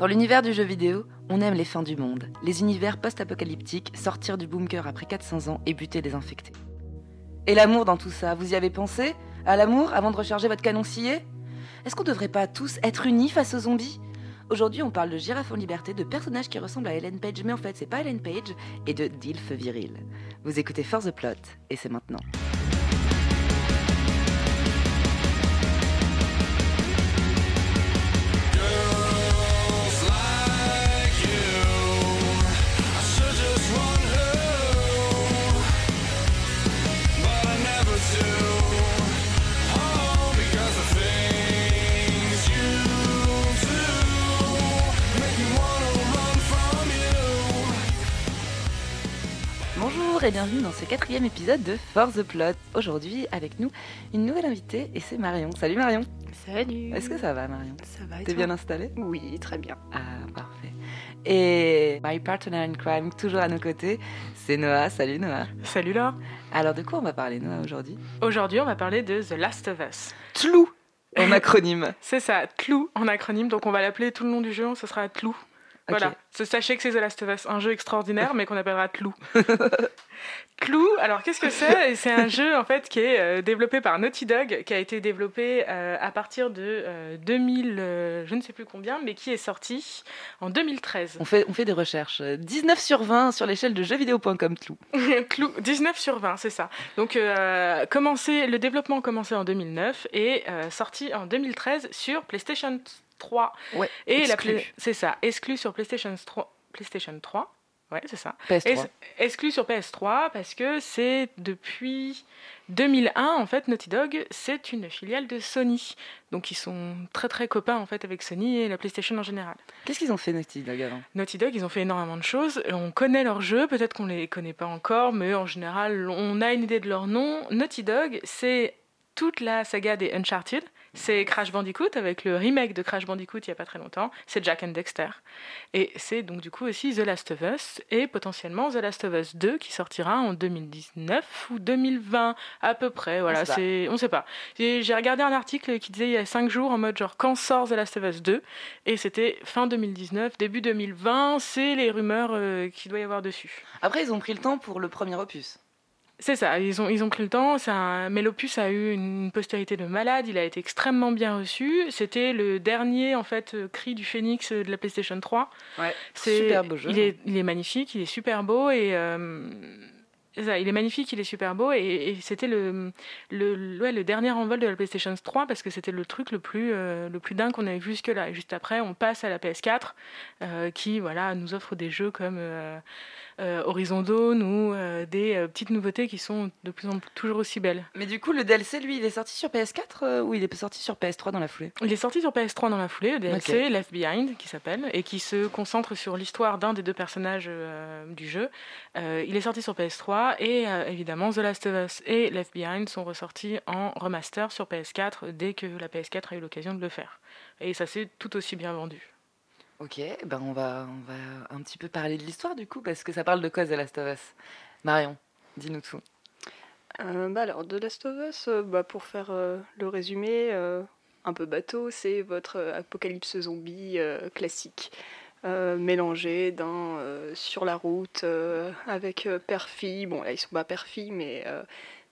Dans l'univers du jeu vidéo, on aime les fins du monde, les univers post-apocalyptiques, sortir du bunker après 400 ans et buter les infectés. Et l'amour dans tout ça, vous y avez pensé? À l'amour avant de recharger votre canon scié? Est-ce qu'on devrait pas tous être unis face aux zombies? Aujourd'hui, on parle de girafe en liberté, de personnages qui ressemblent à Ellen Page, mais en fait, c'est pas Ellen Page, et de Dilf viril. Vous écoutez For the Plot, et c'est maintenant. Et bienvenue dans ce quatrième épisode de For the Plot. Aujourd'hui, avec nous, une nouvelle invitée et c'est Marion. Salut Marion. Salut. Est-ce que ça va Marion? Ça va T'es bien installée? Oui, très bien. Ah, parfait. Et my partner in crime, toujours à nos côtés, c'est Noah. Salut Noah. Salut Laure. Alors, de quoi on va parler Noah aujourd'hui? Aujourd'hui, on va parler de The Last of Us. Tlou en acronyme. C'est ça, Tlou en acronyme, donc on va l'appeler tout le long du jeu, ce sera Tlou. Voilà, sachez que c'est The Last of Us, un jeu extraordinaire, mais qu'on appellera Tlou. Clou, alors qu'est-ce que c'est? C'est un jeu en fait qui est euh, développé par Naughty Dog, qui a été développé euh, à partir de euh, 2000, euh, je ne sais plus combien, mais qui est sorti en 2013. On fait, on fait des recherches. 19 sur 20 sur l'échelle de jeuxvideo.com Tlou. Clou, 19 sur 20, c'est ça. Donc commencé, le développement a commencé en 2009 et sorti en 2013 sur PlayStation 3. Ouais, Et c'est ça, exclu sur PlayStation 3. PlayStation 3. Ouais, c'est ça. PS3. Es- exclu sur PS3 parce que c'est depuis 2001 en fait Naughty Dog, c'est une filiale de Sony. Donc ils sont très très copains en fait avec Sony et la PlayStation en général. Qu'est-ce qu'ils ont fait Naughty Dog avant? Naughty Dog, ils ont fait énormément de choses. On connaît leurs jeux, peut-être qu'on les connaît pas encore, mais en général, on a une idée de leur nom. Naughty Dog, c'est toute la saga des Uncharted. C'est Crash Bandicoot avec le remake de Crash Bandicoot il y a pas très longtemps. C'est Jack and Dexter. Et c'est donc du coup aussi The Last of Us et potentiellement The Last of Us 2 qui sortira en 2019 ou 2020 à peu près. Voilà, c'est on sait pas. J'ai j'ai regardé un article qui disait il y a 5 jours en mode genre quand sort The Last of Us 2 et c'était fin 2019, début 2020, c'est les rumeurs euh, qu'il doit y avoir dessus. Après, ils ont pris le temps pour le premier opus. C'est ça, ils ont, ils ont pris le temps, un... mais l'opus a eu une postérité de malade, il a été extrêmement bien reçu. C'était le dernier en fait euh, cri du phénix euh, de la PlayStation 3. Ouais. C'est Super beau jeu. Il est, il est magnifique, il est super beau et euh, ça, il est magnifique, il est super beau et, et c'était le le, ouais, le dernier envol de la PlayStation 3 parce que c'était le truc le plus euh, le plus dingue qu'on avait vu jusque là. Et juste après, on passe à la PS4 euh, qui voilà nous offre des jeux comme Horizon Dawn ou euh, des euh, petites nouveautés qui sont de plus en plus toujours aussi belles. Mais du coup, le DLC, lui, il est sorti sur PS4 euh, ou il est sorti sur PS3 dans la foulée? Il est sorti sur PS3 dans la foulée, le DLC Left Behind qui s'appelle et qui se concentre sur l'histoire d'un des deux personnages euh, du jeu. Euh, il est sorti sur PS3 et euh, évidemment The Last of Us et Left Behind sont ressortis en remaster sur PS4 dès que la PS4 a eu l'occasion de le faire. Et ça s'est tout aussi bien vendu. Ok, ben on va, on va un petit peu parler de l'histoire du coup, parce que ça parle de quoi The Last of Us? Marion, dis-nous tout. Euh, bah alors, The Last of Us, euh, bah, pour faire euh, le résumé, un peu bateau, c'est votre apocalypse zombie classique. mélangé d'un sur la route avec père-fille. Bon, là, ils sont pas père-fille, mais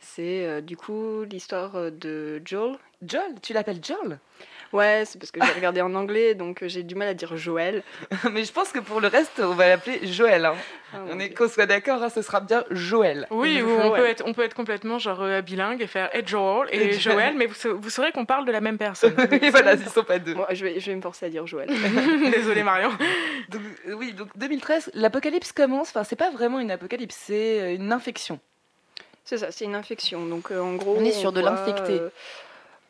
c'est du coup l'histoire de Joel. Joel, tu l'appelles Joel? Ouais, c'est parce que j'ai regardé en anglais, donc euh, j'ai du mal à dire Joël. Mais je pense que pour le reste, on va l'appeler Joël. hein. Ah, On est qu'on soit d'accord, hein, ce sera bien Joël. Oui, ou on peut, être, on peut être complètement genre euh, bilingue et faire et Joel et Et Joel. Joël, mais vous, sa- vous saurez qu'on parle de la même personne. oui, voilà, ils sont pas deux. Bon, je, vais, je vais me forcer à dire Joël. Désolée Marion. Donc, euh, oui, donc 2013, l'apocalypse commence. Enfin, c'est pas vraiment une apocalypse, c'est une infection. C'est ça, c'est une infection. Donc euh, en gros, On est sur de l'infecté. euh,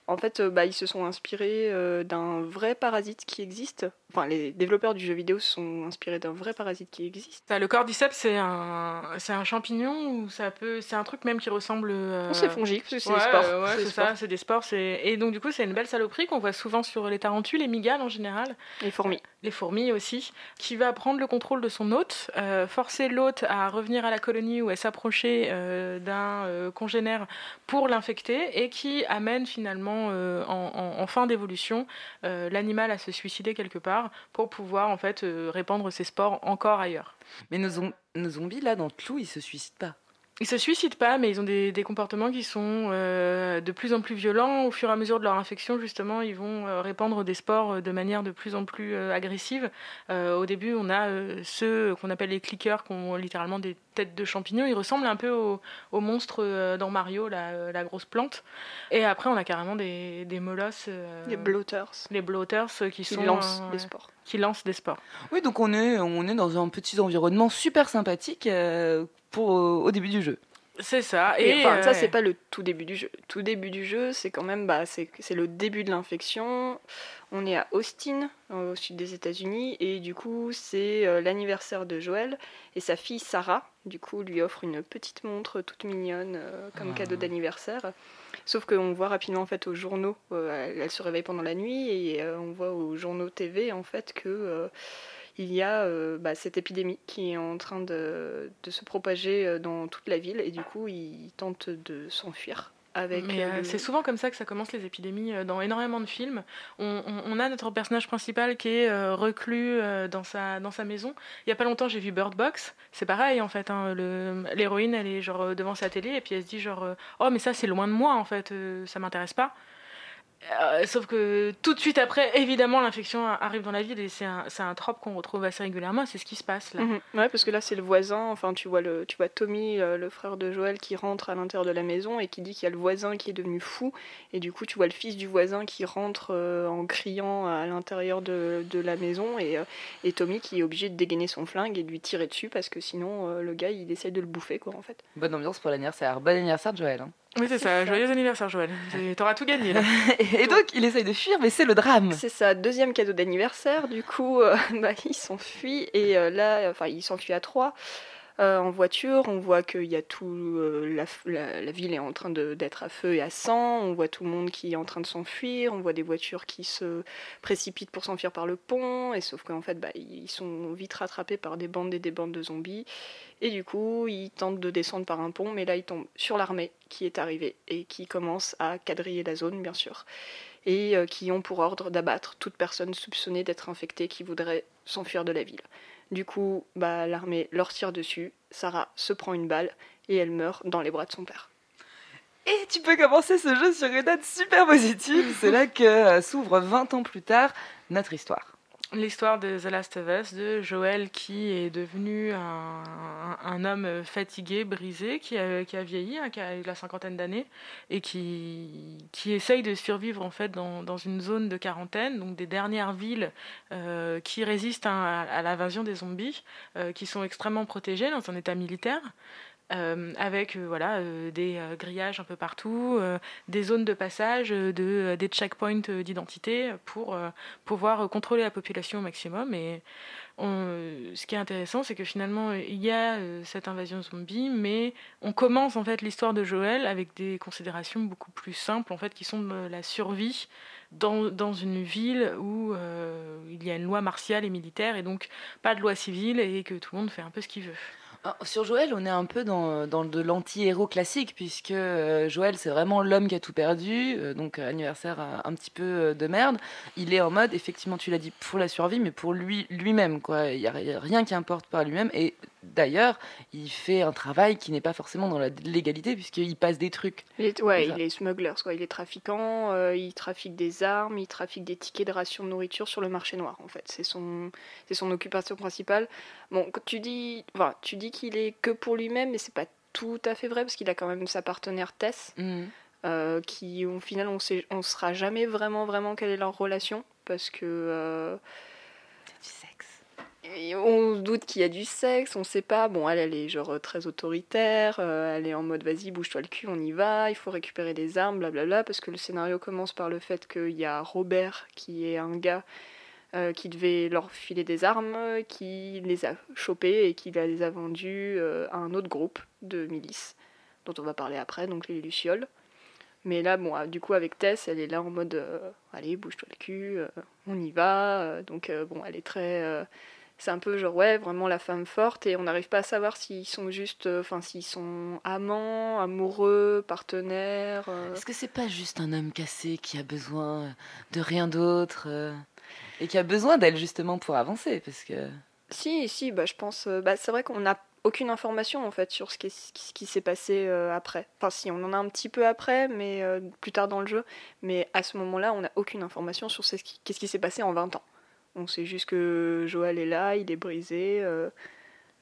en fait, euh, bah, ils se sont inspirés euh, d'un vrai parasite qui existe. Enfin, les développeurs du jeu vidéo se sont inspirés d'un vrai parasite qui existe. Ça, le cordyceps, c'est un, c'est un champignon ou ça peut, c'est un truc même qui ressemble. euh, On c'est fongique, parce que c'est ouais, sports. euh, ouais, C'est ça, c'est des sports. Et donc, du coup, c'est une belle saloperie qu'on voit souvent sur les tarentules, les migales en général, Les fourmis. Les fourmis aussi, qui va prendre le contrôle de son hôte, euh, forcer l'hôte à revenir à la colonie ou à s'approcher euh, d'un euh, congénère pour l'infecter et qui amène finalement en, fin d'évolution, l'animal à se suicider quelque part pour pouvoir en fait répandre ses spores encore ailleurs. Mais nos, nos zombies là dans Clou, ils se suicident pas. Ils se suicident pas, mais ils ont des, comportements qui sont euh, de plus en plus violents. Au fur et à mesure de leur infection, justement, ils vont euh, répandre des spores euh, de manière de plus en plus agressive. au début, on a ceux qu'on appelle les clickers, qui ont littéralement des têtes de champignons. Ils ressemblent un peu aux, monstres dans Mario, la, grosse plante. Et après, on a carrément des, des molosses. les bloaters. Les bloaters qui, sont. lancent des spores. Qui lancent des spores. Oui, donc on est, on est dans un petit environnement super sympathique pour, au début du jeu. C'est ça. Et, ça, euh, c'est pas le tout début du jeu. Tout début du jeu, c'est quand même bah, c'est le début de l'infection. On est à Austin, au sud des États-Unis, et du coup, c'est euh, l'anniversaire de Joël. Et sa fille Sarah, du coup, lui offre une petite montre toute mignonne euh, comme ah. cadeau d'anniversaire. Sauf qu'on voit rapidement en fait aux journaux, elle, se réveille pendant la nuit et on voit aux journaux TV en fait que il y a euh, bah, cette épidémie qui est en train de, se propager euh, dans toute la ville et du coup ils tentent de s'enfuir. Avec euh, c'est souvent comme ça que ça commence les épidémies dans énormément de films. On, a notre personnage principal qui est reclus dans, sa, dans sa maison. Il y a pas longtemps, j'ai vu Bird Box. C'est pareil en fait. Hein, l'héroïne, elle est genre devant sa télé et puis elle se dit genre oh mais ça c'est loin de moi en fait, ça m'intéresse pas. Euh, sauf que tout de suite après, évidemment, l'infection arrive dans la ville et c'est un, un trope qu'on retrouve assez régulièrement. C'est ce qui se passe là. Mhm. Ouais, parce que là, c'est le voisin. Enfin, tu vois, le, tu vois Tommy, euh, le frère de Joël, qui rentre à l'intérieur de la maison et qui dit qu'il y a le voisin qui est devenu fou. Et du coup, tu vois le fils du voisin qui rentre euh, en criant à l'intérieur de, de, la maison et, et, Tommy qui est obligé de dégainer son flingue et de lui tirer dessus parce que sinon, le gars, il essaye de le bouffer, quoi, en fait. Bonne ambiance pour l'anniversaire. Bon anniversaire, Joël. Hein. Oui, c'est ça. Joyeux anniversaire, Joël. T'auras tout gagné. Là. et donc, il essaye de fuir, mais c'est le drame. C'est ça, deuxième cadeau d'anniversaire. Du coup, euh, bah, il s'enfuit. Et euh, là, enfin, il s'enfuit à trois. Euh, en voiture, on voit qu'il y a tout, la, la, ville est en train d'être à feu et à sang, on voit tout le monde qui est en train de s'enfuir, on voit des voitures qui se précipitent pour s'enfuir par le pont, et sauf qu'en fait, bah, ils sont vite rattrapés par des bandes et des bandes de zombies, et du coup, ils tentent de descendre par un pont, mais là, ils tombent sur l'armée qui est arrivée et qui commence à quadriller la zone, bien sûr, et euh, qui ont pour ordre d'abattre toute personne soupçonnée d'être infectée qui voudrait s'enfuir de la ville. Du coup, bah, l'armée leur tire dessus, Sarah se prend une balle et elle meurt dans les bras de son père. Et tu peux commencer ce jeu sur une note super positive. C'est là que euh, s'ouvre 20 ans plus tard notre histoire l'histoire de The Last of Us, de Joël qui est devenu un, homme fatigué, brisé, qui a, qui a vieilli, hein, qui a la cinquantaine d'années, et qui, qui essaye de survivre en fait dans, dans, une zone de quarantaine, donc des dernières villes euh, qui résistent hein, à, l'invasion des zombies, euh, qui sont extrêmement protégées dans un état militaire. Euh, avec euh, voilà, euh, des grillages un peu partout, des zones de passage, de, des checkpoints d'identité pour pouvoir contrôler la population au maximum. Et ce qui est intéressant, c'est que finalement, il y a cette invasion zombie, mais on commence en fait l'histoire de Joël avec des considérations beaucoup plus simples, en fait, qui sont la survie dans, une ville où il y a une loi martiale et militaire, et donc pas de loi civile, et que tout le monde fait un peu ce qu'il veut. Ah, sur Joël, on est un peu dans, de l'anti-héros classique, puisque euh, Joël, c'est vraiment l'homme qui a tout perdu, euh, donc euh, anniversaire un petit peu de merde. Il est en mode, effectivement, tu l'as dit, pour la survie, mais pour lui lui-même, quoi. Il n'y a, rien qui importe par lui-même. Et D'ailleurs, il fait un travail qui n'est pas forcément dans la légalité, puisqu'il passe des trucs. Il est, ouais, il est smuggler, quoi. il est trafiquant, euh, il trafique des armes, il trafique des tickets de ration de nourriture sur le marché noir, en fait. C'est son, c'est son occupation principale. Bon, tu dis, enfin, tu dis qu'il est que pour lui-même, mais c'est pas tout à fait vrai, parce qu'il a quand même sa partenaire Tess, mm. euh, qui, au final, on sait, on saura jamais vraiment, vraiment quelle est leur relation, parce que. Euh, on doute qu'il y a du sexe, on sait pas. Bon, elle, elle est genre très autoritaire, euh, elle est en mode vas-y, bouge-toi le cul, on y va, il faut récupérer des armes, blablabla, parce que le scénario commence par le fait qu'il y a Robert, qui est un gars euh, qui devait leur filer des armes, qui les a chopées et qui les a vendues euh, à un autre groupe de milices, dont on va parler après, donc les Lucioles. Mais là, bon, du coup, avec Tess, elle est là en mode allez, bouge-toi le cul, on y va. donc, bon, elle est très c'est un peu genre ouais vraiment la femme forte et on n'arrive pas à savoir s'ils sont juste euh, enfin s'ils sont amants amoureux partenaires euh. Est-ce que c'est pas juste un homme cassé qui a besoin de rien d'autre euh, et qui a besoin d'elle justement pour avancer? Parce que si si bah je pense bah, c'est vrai qu'on n'a aucune information en fait sur ce qui, ce qui- s'est passé euh, après. Enfin si on en a un petit peu après mais euh, plus tard dans le jeu mais à ce moment-là on n'a aucune information sur ce qui- qu'est-ce qui s'est passé en 20 ans on sait juste que Joël est là il est brisé euh,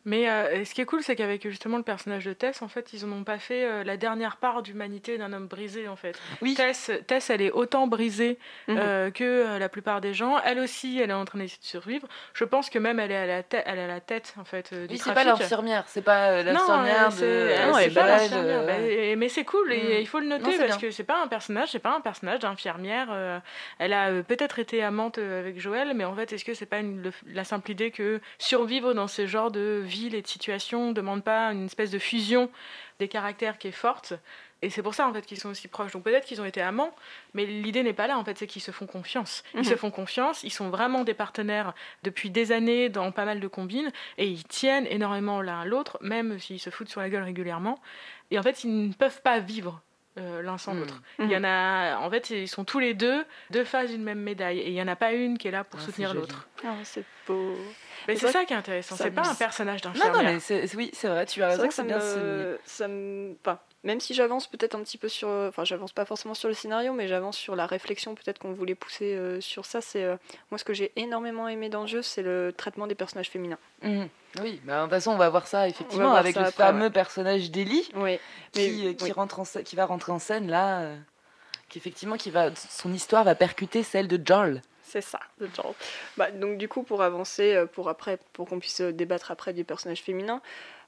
Mais euh, ce qui est cool, c'est qu'avec justement le personnage de Tess, en fait, ils n'ont pas fait euh, la dernière part d'humanité d'un homme brisé, en fait. oui Tess, Tess, elle est autant brisée Mhm. euh, que la plupart des gens. Elle aussi, elle est en train d'essayer de survivre. Je pense que même elle est à la tête, elle est à la tête en fait du oui c'est pas l'infirmière c'est pas l'infirmière Non, de ce Bah, mais c'est cool et Mm. il faut le noter Non, parce bien. que c'est pas un personnage, c'est pas un personnage d'infirmière. elle a peut-être été amante avec Joël, mais en fait, est-ce que c'est pas une- le- la simple idée que survivre dans ces genres de villes et de situations demande pas une espèce de fusion des caractères qui est forte et c'est pour ça en fait qu'ils sont aussi proches. Donc peut-être qu'ils ont été amants, mais l'idée n'est pas là en fait, c'est qu'ils se font confiance. Ils Mhm. se font confiance, ils sont vraiment des partenaires depuis des années dans pas mal de combines et ils tiennent énormément l'un à l'autre, même s'ils se foutent sur la gueule régulièrement. Et en fait, ils ne peuvent pas vivre euh, l'un sans Mhm. l'autre. Il y en a, en fait, ils sont tous les deux deux faces d'une même médaille et il y en a pas une qui est là pour Ah, soutenir l'autre. ah, c'est beau Mais C'est ça qui est intéressant. C'est pas un personnage non d'infirmière. non mais c'est c'est- oui c'est vrai tu as raison que ça c'est bien souligné. me, ça me, enfin, même si j'avance peut-être un petit peu sur, enfin, j'avance pas forcément sur le scénario, mais j'avance sur la réflexion peut-être qu'on voulait pousser euh, sur ça. C'est euh, moi ce que j'ai énormément aimé dans le jeu, c'est le traitement des personnages féminins. Mhm. Oui, bah, de toute façon, on va voir ça effectivement voir avec ça le après, fameux ouais. personnage d'Ellie Oui, qui, euh, qui, rentre en scè- qui va rentrer en scène là, euh, qui effectivement qui va, son histoire va percuter celle de Joel. C'est ça, le genre. Bah, donc du coup, pour avancer, euh, pour après, pour qu'on puisse euh, débattre après du personnage féminin,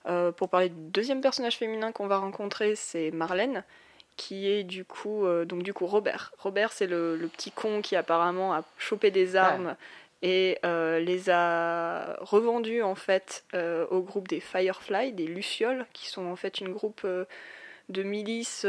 euh, pour parler du deuxième personnage féminin qu'on va rencontrer, c'est Marlène, qui est du coup, euh, donc du coup Robert. Robert, c'est le, le petit con qui apparemment a chopé des armes et euh, les a revendus en fait au groupe des Firefly, des Lucioles, qui sont en fait une groupe de milices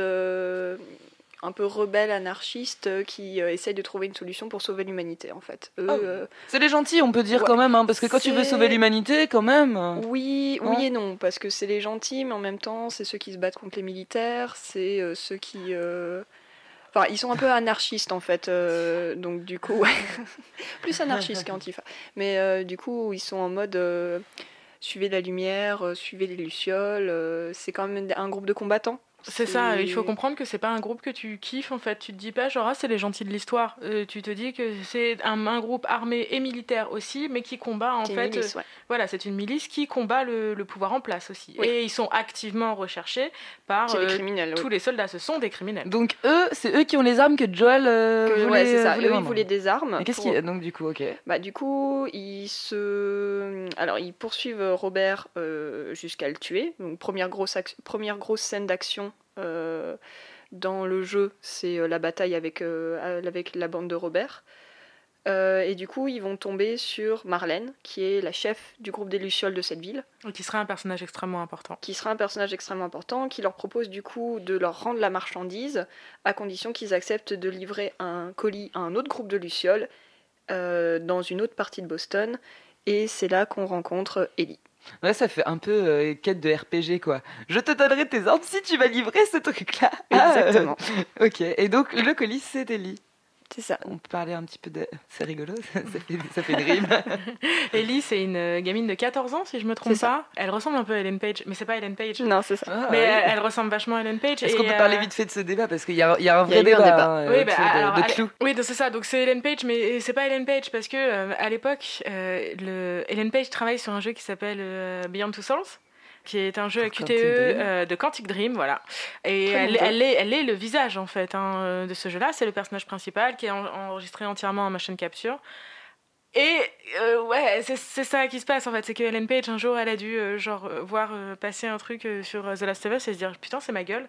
un peu rebelles, anarchistes, euh, qui euh, essayent de trouver une solution pour sauver l'humanité en fait. Eux, Ah euh, C'est les gentils, on peut dire Ouais. quand même, hein, parce que quand tu veux sauver l'humanité, quand même. Oui, Non oui et non, parce que c'est les gentils, mais en même temps, c'est ceux qui se battent contre les militaires, c'est euh, ceux qui. Enfin, ils sont un peu anarchistes en fait, euh, donc du coup, plus anarchistes qu'antifa. Mais euh, du coup, ils sont en mode euh, suivez la lumière, suivez les lucioles. c'est quand même un groupe de combattants. C'est ça, il faut comprendre que c'est pas un groupe que tu kiffes en fait. Tu te dis pas genre ah c'est les gentils de l'histoire. Euh, tu te dis que c'est un, un groupe armé et militaire aussi, mais qui combat en Qui fait. milice, ouais. Voilà, c'est une milice qui combat le, le pouvoir en place aussi. Oui. Et ils sont activement recherchés par Qui euh, criminels. oui. tous les soldats. Ce sont des criminels. Donc eux, c'est eux qui ont les armes que Joel euh, Que- voulait, ouais, c'est ça. voulait Eux, ils voulaient des armes. Et qu'est-ce pour- qu'il donc du coup, ok. Bah, du coup, ils se. Alors, ils poursuivent Robert euh, jusqu'à le tuer. Donc, première grosse, ac- première grosse scène d'action euh, dans le jeu, c'est euh, la bataille avec, euh, avec la bande de Robert. Euh, et du coup, ils vont tomber sur Marlène, qui est la chef du groupe des Lucioles de cette ville, Et qui serait un personnage extrêmement important. qui sera un personnage extrêmement important, qui leur propose du coup de leur rendre la marchandise, à condition qu'ils acceptent de livrer un colis à un autre groupe de Lucioles euh, dans une autre partie de Boston. Et c'est là qu'on rencontre Ellie. Ouais, ça fait un peu euh, quête de RPG quoi. Je te donnerai tes ordres si tu vas livrer ce truc-là. Ah, euh, Exactement. ok. Et donc le colis c'est Ellie. C'est ça. On peut parler un petit peu de. C'est rigolo, ça fait, ça fait une rime. Ellie, c'est une euh, gamine de 14 ans, si je me trompe ça. pas. Elle ressemble un peu à Ellen Page, mais c'est pas Ellen Page. Non, c'est ça. Ah, Mais oui. elle, ressemble vachement à Ellen Page. Est-ce qu'on peut parler euh, vite fait de ce débat? Parce qu'il y y a un Il y a vrai eu un débat, débat. hein, Oui, autour bah, de, alors, de clous. oui, c'est ça. Donc c'est Ellen Page, mais c'est pas Ellen Page parce que euh, à l'époque, euh, le Ellen Page travaille sur un jeu qui s'appelle euh, Beyond Two Souls, qui est un jeu Pour QTE euh, de Quantic Dream, voilà. Et elle, est, elle est le visage en fait hein, euh, de ce jeu-là. C'est le personnage principal qui est en- enregistré entièrement en motion capture. Et euh, ouais, c'est ça qui se passe en fait, c'est que Ellen Page un jour elle a dû euh, genre voir passer un truc sur The Last of Us et se dire putain c'est ma gueule.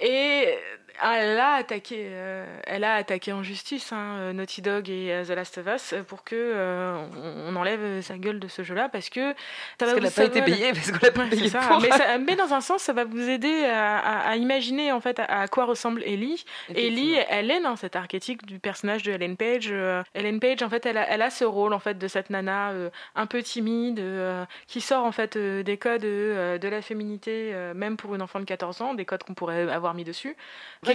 Et ah, elle a attaqué, euh, elle a attaqué en justice hein, euh, Naughty Dog et euh, The Last of Us pour que on enlève sa gueule de ce jeu-là parce que parce qu'elle n'a pas été payée parce qu'on l'a pas payé pour. Mais, mais, dans un sens, ça va vous aider à, à, imaginer en fait à, quoi ressemble Ellie. Ellie, elle est dans cet archétype du personnage de Ellen Page. Ellen Page, en fait, elle a, elle a, ce rôle en fait de cette nana un peu timide qui sort en fait des codes de la féminité, même pour une enfant de 14 ans, des codes qu'on pourrait avoir mis dessus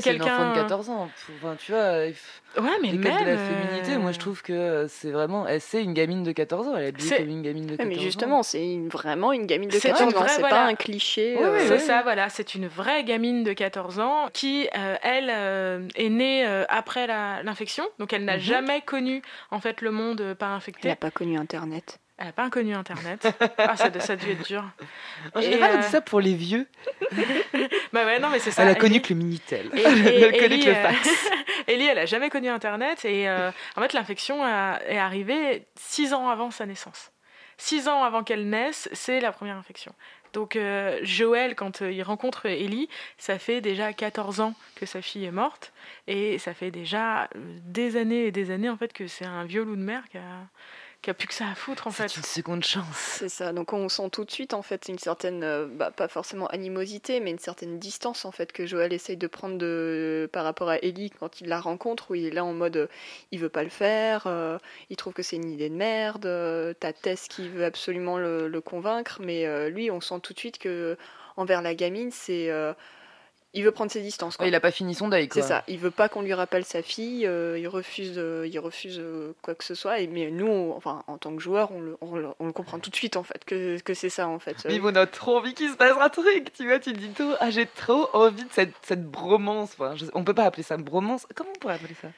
c'est une enfant de 14 ans. Enfin, tu vois, ouais, mais les même, de la féminité, moi je trouve que c'est vraiment. C'est une gamine de 14 ans. Elle est habillée comme une gamine de 14 ans. mais justement, c'est vraiment une gamine de 14 ans. C'est pas un cliché. Euh, c'est ça, voilà. C'est une vraie gamine de 14 ans qui, euh, elle, euh, est née après l'infection. Donc elle n'a mhm. jamais connu en fait le monde pas infecté. Elle n'a pas connu Internet. Elle n'a pas connu Internet. ah, ça, ça a dû être dur. En général, on dit ça pour les vieux. bah ouais, non, mais c'est ça. Elle a connu que le Minitel. elle a connu que le fax. Ellie, elle a jamais connu Internet. Et euh, en fait, l'infection est arrivée six ans avant sa naissance. Six ans avant qu'elle naisse, c'est la première infection. Donc euh, Joël, quand euh, il rencontre Ellie, ça fait déjà 14 ans que sa fille est morte. Et ça fait déjà des années et des années en fait que c'est un vieux loup de mer qui a qui a plus que ça à foutre en fait. C'est une seconde chance. C'est ça. Donc on sent tout de suite en fait une certaine, euh, bah, pas forcément animosité, mais une certaine distance en fait que Joël essaye de prendre de, par rapport à Ellie quand il la rencontre, où il est là en mode, euh, il veut pas le faire, euh, il trouve que c'est une idée de merde. T'as Tess qui veut absolument le, le convaincre, mais lui, on sent tout de suite que envers la gamine, c'est il veut prendre ses distances. il n'a pas fini son deuil. C'est ça. Il veut pas qu'on lui rappelle sa fille. Euh, il refuse, euh, il refuse euh, quoi que ce soit. Et, mais nous, enfin, en tant que joueur, on le, on, le, comprend tout de suite en fait que, que c'est ça en fait. Mais on a trop envie qu'il se passe un truc. Tu vois, tu dis tout. Ah, j'ai trop envie de cette, cette bromance. Enfin, je, on peut pas appeler ça bromance. Comment on pourrait appeler ça?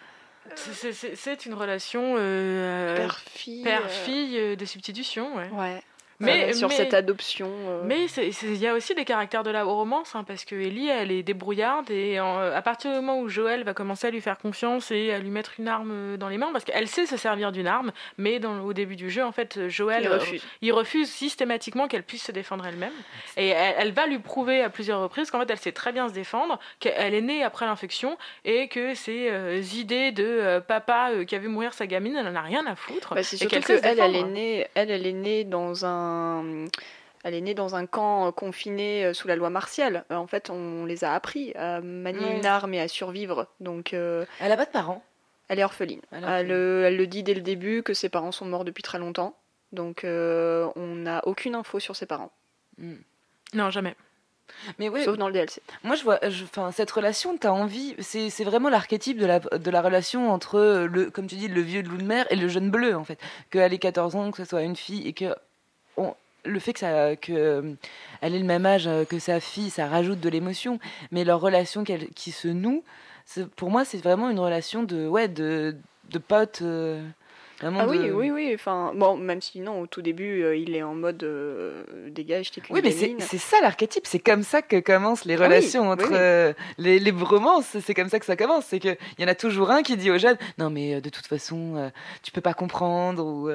C'est une relation père-fille père de substitution. Ouais. ouais mais, sur cette adoption. Euh. Mais il y a aussi des caractères de la romance, hein, parce que Ellie, elle est débrouillarde, et à partir du moment où Joël va commencer à lui faire confiance et à lui mettre une arme euh, dans les mains, parce qu'elle sait se servir d'une arme, mais dans, au début du jeu, en fait, Joël, il refuse, il refuse systématiquement qu'elle puisse se défendre elle-même. Et elle, va lui prouver à plusieurs reprises qu'en fait, elle sait très bien se défendre, qu'elle est née après l'infection, et que ces euh, idées de papa qui a vu mourir sa gamine, elle n'en a rien à foutre. Bah, c'est surtout qu'elle, elle, elle, est née, elle, elle est née dans un elle est née dans un camp confiné euh, sous la loi martiale. Euh, en fait, on les a appris à manier une arme et à survivre. Donc, euh, elle a pas de parents. Elle est orpheline. Elle, le dit dès le début que ses parents sont morts depuis très longtemps. Donc, on n'a aucune info sur ses parents. Hmm. Non, jamais. Mais Sauf dans le DLC. Moi, je vois, enfin, cette relation, tu as envie, c'est, vraiment l'archétype de la, de la relation entre, le, comme tu dis, le vieux de loup de mer et le jeune bleu, en fait. Qu'elle ait 14 ans, que ce soit une fille, et que le fait que ça, que euh, elle ait le même âge que sa fille, ça rajoute de l'émotion. Mais leur relation qui se noue, pour moi, c'est vraiment une relation de, ouais, de, de potes. Euh, ah oui, oui, oui. Enfin, bon, même si non, au tout début, euh, il est en mode dégage, t'es Oui, mais c'est ça l'archétype. C'est comme ça que commencent les ah relations entre les, les bromances. C'est comme ça que ça commence. C'est qu'il y en a toujours un qui dit aux jeunes Non, mais de toute façon, tu peux pas comprendre. ou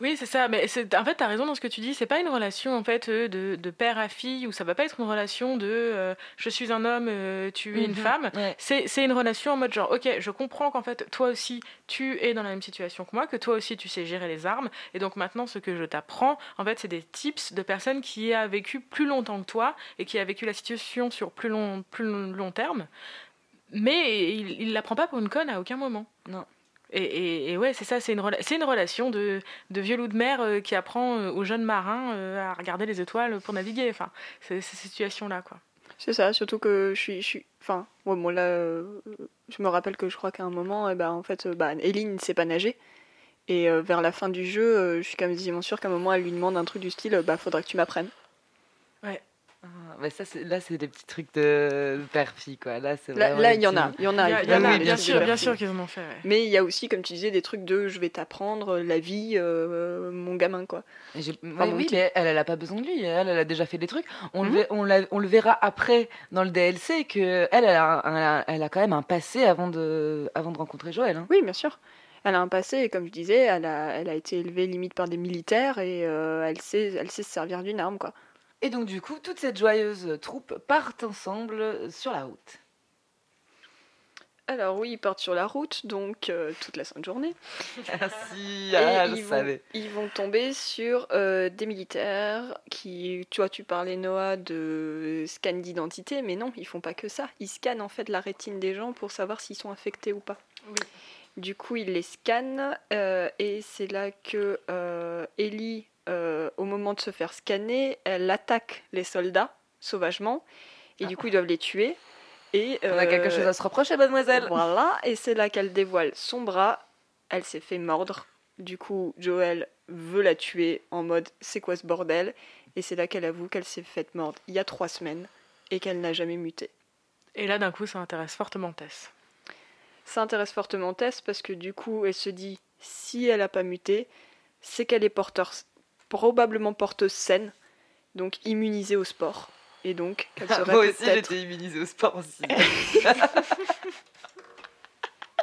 oui, c'est ça. Mais en fait, tu as raison dans ce que tu dis. C'est pas une relation en fait euh, de, de, père à fille ou ça va pas être une relation de euh, je suis un homme, euh, tu es une mhm. femme. C'est une relation en mode genre ok, je comprends qu'en fait toi aussi tu es dans la même situation que moi, que toi aussi tu sais gérer les armes. Et donc maintenant, ce que je t'apprends, en fait, c'est des tips de personnes qui a vécu plus longtemps que toi et qui a vécu la situation sur plus long, plus long terme. Mais il, il l'apprend pas pour une conne à aucun moment. Non. Et, ouais, c'est ça, c'est une, une relation de, de vieux loup de mer euh, qui apprend euh, aux jeunes marins euh, à regarder les étoiles pour naviguer. Enfin, c'est cette situation-là, quoi. C'est ça, surtout que je suis. Je suis enfin, bon, là, je me rappelle que je crois qu'à un moment, eh ben, en fait, bah, Ellie ne sait pas nager. Et vers la fin du jeu, je suis quand même sûre qu'à un moment, elle lui demande un truc du style bah, faudra que tu m'apprennes. Ouais. Ah, ça, là, c'est des petits trucs de père-fille, quoi. Là, là, il y en a. Il y en a, y a bien, sûr, bien sûr qu'ils en ont fait. Mais il y a aussi, comme tu disais, des trucs de je vais t'apprendre la vie, euh, mon gamin, quoi. oui, mais elle, elle a pas besoin de lui. Elle, elle a déjà fait des trucs. On, le, mhm. on, le verra après dans le DLC que elle, elle a, elle a quand même un passé avant de, avant de rencontrer Joël. Hein. Oui, bien sûr elle a un passé et comme je disais, elle a, elle a été élevée limite par des militaires et euh, elle, sait, elle sait se servir d'une arme quoi. Et donc du coup, toute cette joyeuse troupe part ensemble sur la route. Alors oui, ils partent sur la route, donc euh, toute la sainte journée. Merci, Et ah, je ils, vont, savais. ils vont tomber sur euh, des militaires qui, tu vois, tu parlais Noah de scan d'identité, mais non, ils font pas que ça. Ils scannent en fait la rétine des gens pour savoir s'ils sont infectés ou pas. Oui. Du coup, ils les scannent euh, et c'est là que euh, Ellie, euh, au moment de se faire scanner, elle attaque les soldats sauvagement et du coup ils doivent les tuer. Et, On a quelque chose à se reprocher, mademoiselle. voilà, et c'est là qu'elle dévoile son bras. Elle s'est fait mordre. Du coup, Joël veut la tuer en mode c'est quoi ce bordel? Et c'est là qu'elle avoue qu'elle s'est faite mordre il y a trois semaines et qu'elle n'a jamais muté. Et là, d'un coup, ça intéresse fortement Tess. Ça intéresse fortement Tess parce que du coup, elle se dit si elle n'a pas muté, c'est qu'elle est porteur, probablement porteuse saine, donc immunisée au sport. Et donc, qu'elle serait Moi aussi, peut-être j'étais immunisée au sport aussi.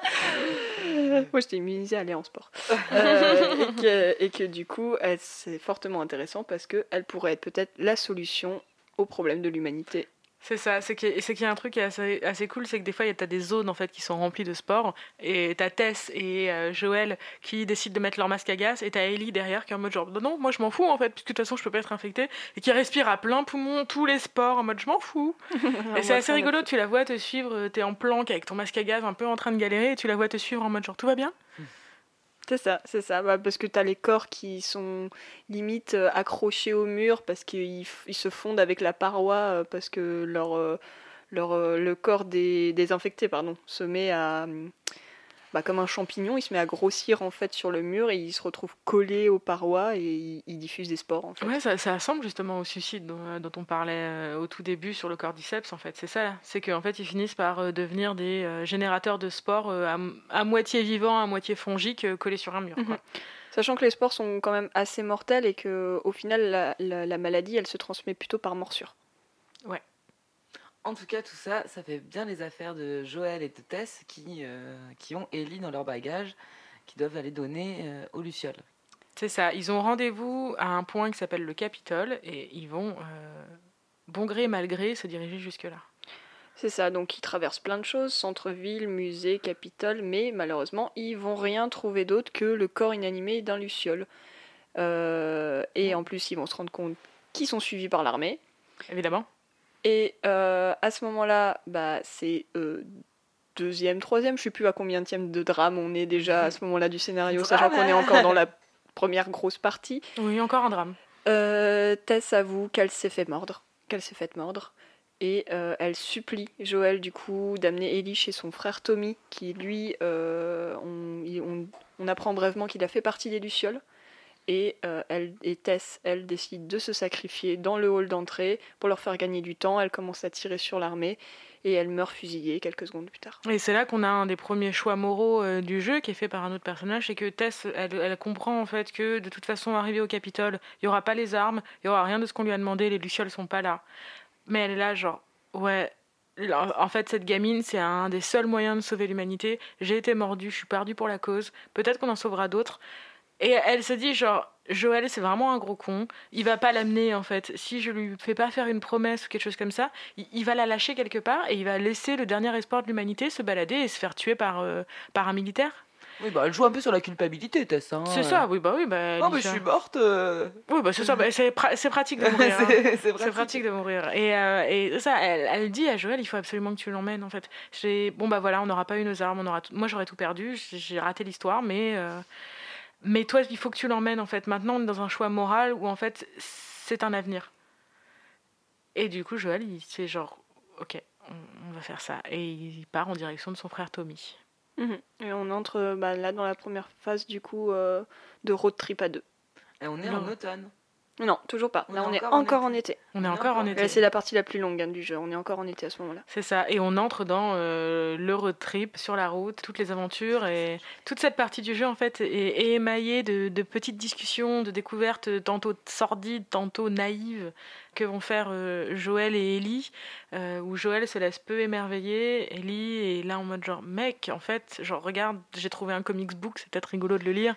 Moi, j'étais immunisée à aller en sport. Euh, et, que, et que du coup, elle- c'est fortement intéressant parce qu'elle pourrait être peut-être la solution au problème de l'humanité. C'est ça, c'est qu'il y, a- c'est qu'il y a un truc qui est assez, assez cool, c'est que des fois, tu as des zones en fait qui sont remplies de sport, et t'as Tess et euh, Joël qui décident de mettre leur masque à gaz, et t'as Ellie derrière qui est en mode genre, non, non, moi je m'en fous en fait, puisque de toute façon je peux pas être infectée, et qui respire à plein poumon tous les sports en mode je m'en fous. Et c'est assez rigolo, tu la vois te suivre, t'es en planque avec ton masque à gaz un peu en train de galérer, et tu la vois te suivre en mode genre tout va bien? C'est ça, c'est ça. Bah, parce que tu as les corps qui sont limite euh, accrochés au mur parce qu'ils se fondent avec la paroi euh, parce que leur, euh, leur, le corps des, des infectés pardon, se met à. Bah, comme un champignon, il se met à grossir en fait sur le mur et il se retrouve collé aux parois et il, il diffuse des spores en fait. Ouais, ça, ça ressemble justement au suicide dont, euh, dont on parlait euh, au tout début sur le cordyceps, en fait. C'est ça. C'est qu'en fait, ils finissent par euh, devenir des générateurs de spores à, moitié vivants, à moitié fongiques, collés sur un mur. quoi. Sachant que les spores sont quand même assez mortels et que au final la, la- la maladie elle se transmet plutôt par morsure. En tout cas, tout ça, ça fait bien les affaires de Joël et de Tess qui, euh, qui ont Ellie dans leur bagage, qui doivent aller donner euh, aux Lucioles. C'est ça. Ils ont rendez-vous à un point qui s'appelle le Capitole et ils vont, euh, bon gré, mal gré, se diriger jusque-là. C'est ça, donc ils traversent plein de choses, centre-ville, musée, capitole, mais malheureusement, ils vont rien trouver d'autre que le corps inanimé d'un luciole. Euh, et en plus, ils vont se rendre compte qu'ils sont suivis par l'armée. Évidemment. Et euh, à ce moment-là, bah, c'est euh, deuxième, troisième, je sais plus à combien de drame on est déjà à ce moment-là du scénario, sachant qu'on est encore dans la première grosse partie. Oui, encore un drame. Euh, Tess avoue qu'elle s'est fait mordre, qu'elle s'est faite mordre, et elle supplie Joël du coup d'amener Ellie chez son frère Tommy, qui lui, on, on- on apprend brièvement qu'il a fait partie des Lucioles, et, euh, elle, et Tess, elle décide de se sacrifier dans le hall d'entrée pour leur faire gagner du temps. Elle commence à tirer sur l'armée, et elle meurt fusillée quelques secondes plus tard. Et c'est là qu'on a un des premiers choix moraux euh, du jeu qui est fait par un autre personnage, c'est que Tess, elle, comprend en fait que de toute façon, arrivée au Capitole, il y aura pas les armes, il y aura rien de ce qu'on lui a demandé, les lucioles sont pas là. Mais elle est là genre, ouais, en fait cette gamine, c'est un des seuls moyens de sauver l'humanité. J'ai été mordue, je suis perdue pour la cause. Peut-être qu'on en sauvera d'autres. Et elle se dit genre, Joël, c'est vraiment un gros con. Il va pas l'amener en fait. Si je lui fais pas faire une promesse ou quelque chose comme ça, il, il va la lâcher quelque part et il va laisser le dernier espoir de l'humanité se balader et se faire tuer par, euh, par un militaire. Oui, bah elle joue un peu sur la culpabilité, Tess. hein. C'est ça, oui, bah oui, bah. Non, mais je suis morte. euh. Oui, bah c'est ça, bah, c'est pra- c'est pratique de mourir. hein. c'est pratique. pratique de mourir. Et, euh, et ça, elle, elle dit à Joël, il faut absolument que tu l'emmènes, en fait. J'ai- Bon, bah voilà, on n'aura pas eu nos armes, on aura moi j'aurais tout perdu, j'ai raté l'histoire, mais, mais toi, il faut que tu l'emmènes, en fait. Maintenant, on est dans un choix moral où, en fait, c'est un avenir. Et du coup, Joël, il fait genre, ok, on, on va faire ça. Et il part en direction de son frère Tommy. Mhm. Et on entre bah, là dans la première phase du coup euh, de road trip à deux. Et on est Non. en automne. Non, toujours pas. On Là, est on est encore en encore en été. été. On est On est encore en été. C'est la partie la plus longue hein, du jeu. On est encore en été à ce moment-là. C'est ça, et on entre dans euh, le road trip sur la route, toutes les aventures, et toute cette partie du jeu en fait est, est émaillée de, de petites discussions, de découvertes tantôt sordides, tantôt naïves, que vont faire euh, Joël et Ellie, euh, où Joël se laisse peu émerveiller, Ellie est là en mode genre mec, en fait, genre regarde, j'ai trouvé un comics book, c'est peut-être rigolo de le lire,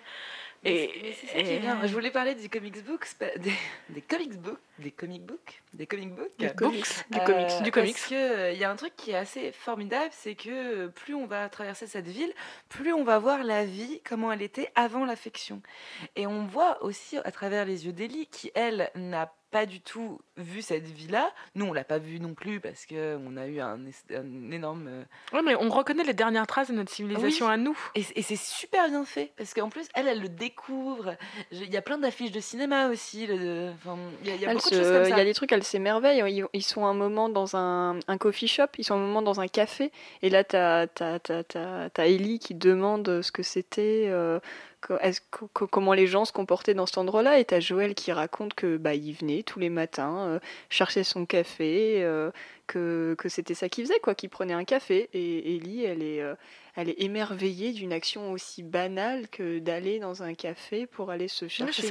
Et, Mais c'est ça qui est et- bien. Je voulais parler du comics book, c'est pas- des, des comics books, des comic books, des comic books? Du comics. Du Euh, comics. Du comics. Parce qu'il y a un truc qui est assez formidable, c'est que euh, plus on va traverser cette ville, plus on va voir la vie, comment elle était avant l'affection. Et on voit aussi à travers les yeux d'Ellie, qui elle n'a pas du tout vu cette vie-là. Nous, on l'a pas vue non plus parce que on a eu un, énorme. euh, Ouais, mais on reconnaît les dernières traces de notre civilisation Oui. à nous. Et, et c'est super bien fait parce qu'en plus, elle, elle le découvre. Il y a plein d'affiches de cinéma aussi. le- enfin, y a, y a Elle se- Il ça. y a des trucs, elle s'émerveille. Ils, ils sont un moment dans un, un coffee shop, ils sont un moment dans un café. Et là, t'as as, Ellie qui demande ce que c'était, euh, comment les gens se comportaient dans cet endroit-là. Et t'as Joël qui raconte que bah, il venait tous les matins euh, chercher son café, euh, que, que c'était ça qu'il faisait, quoi, qu'il prenait un café. Et Ellie, elle est, euh, elle est émerveillée d'une action aussi banale que d'aller dans un café pour aller se chercher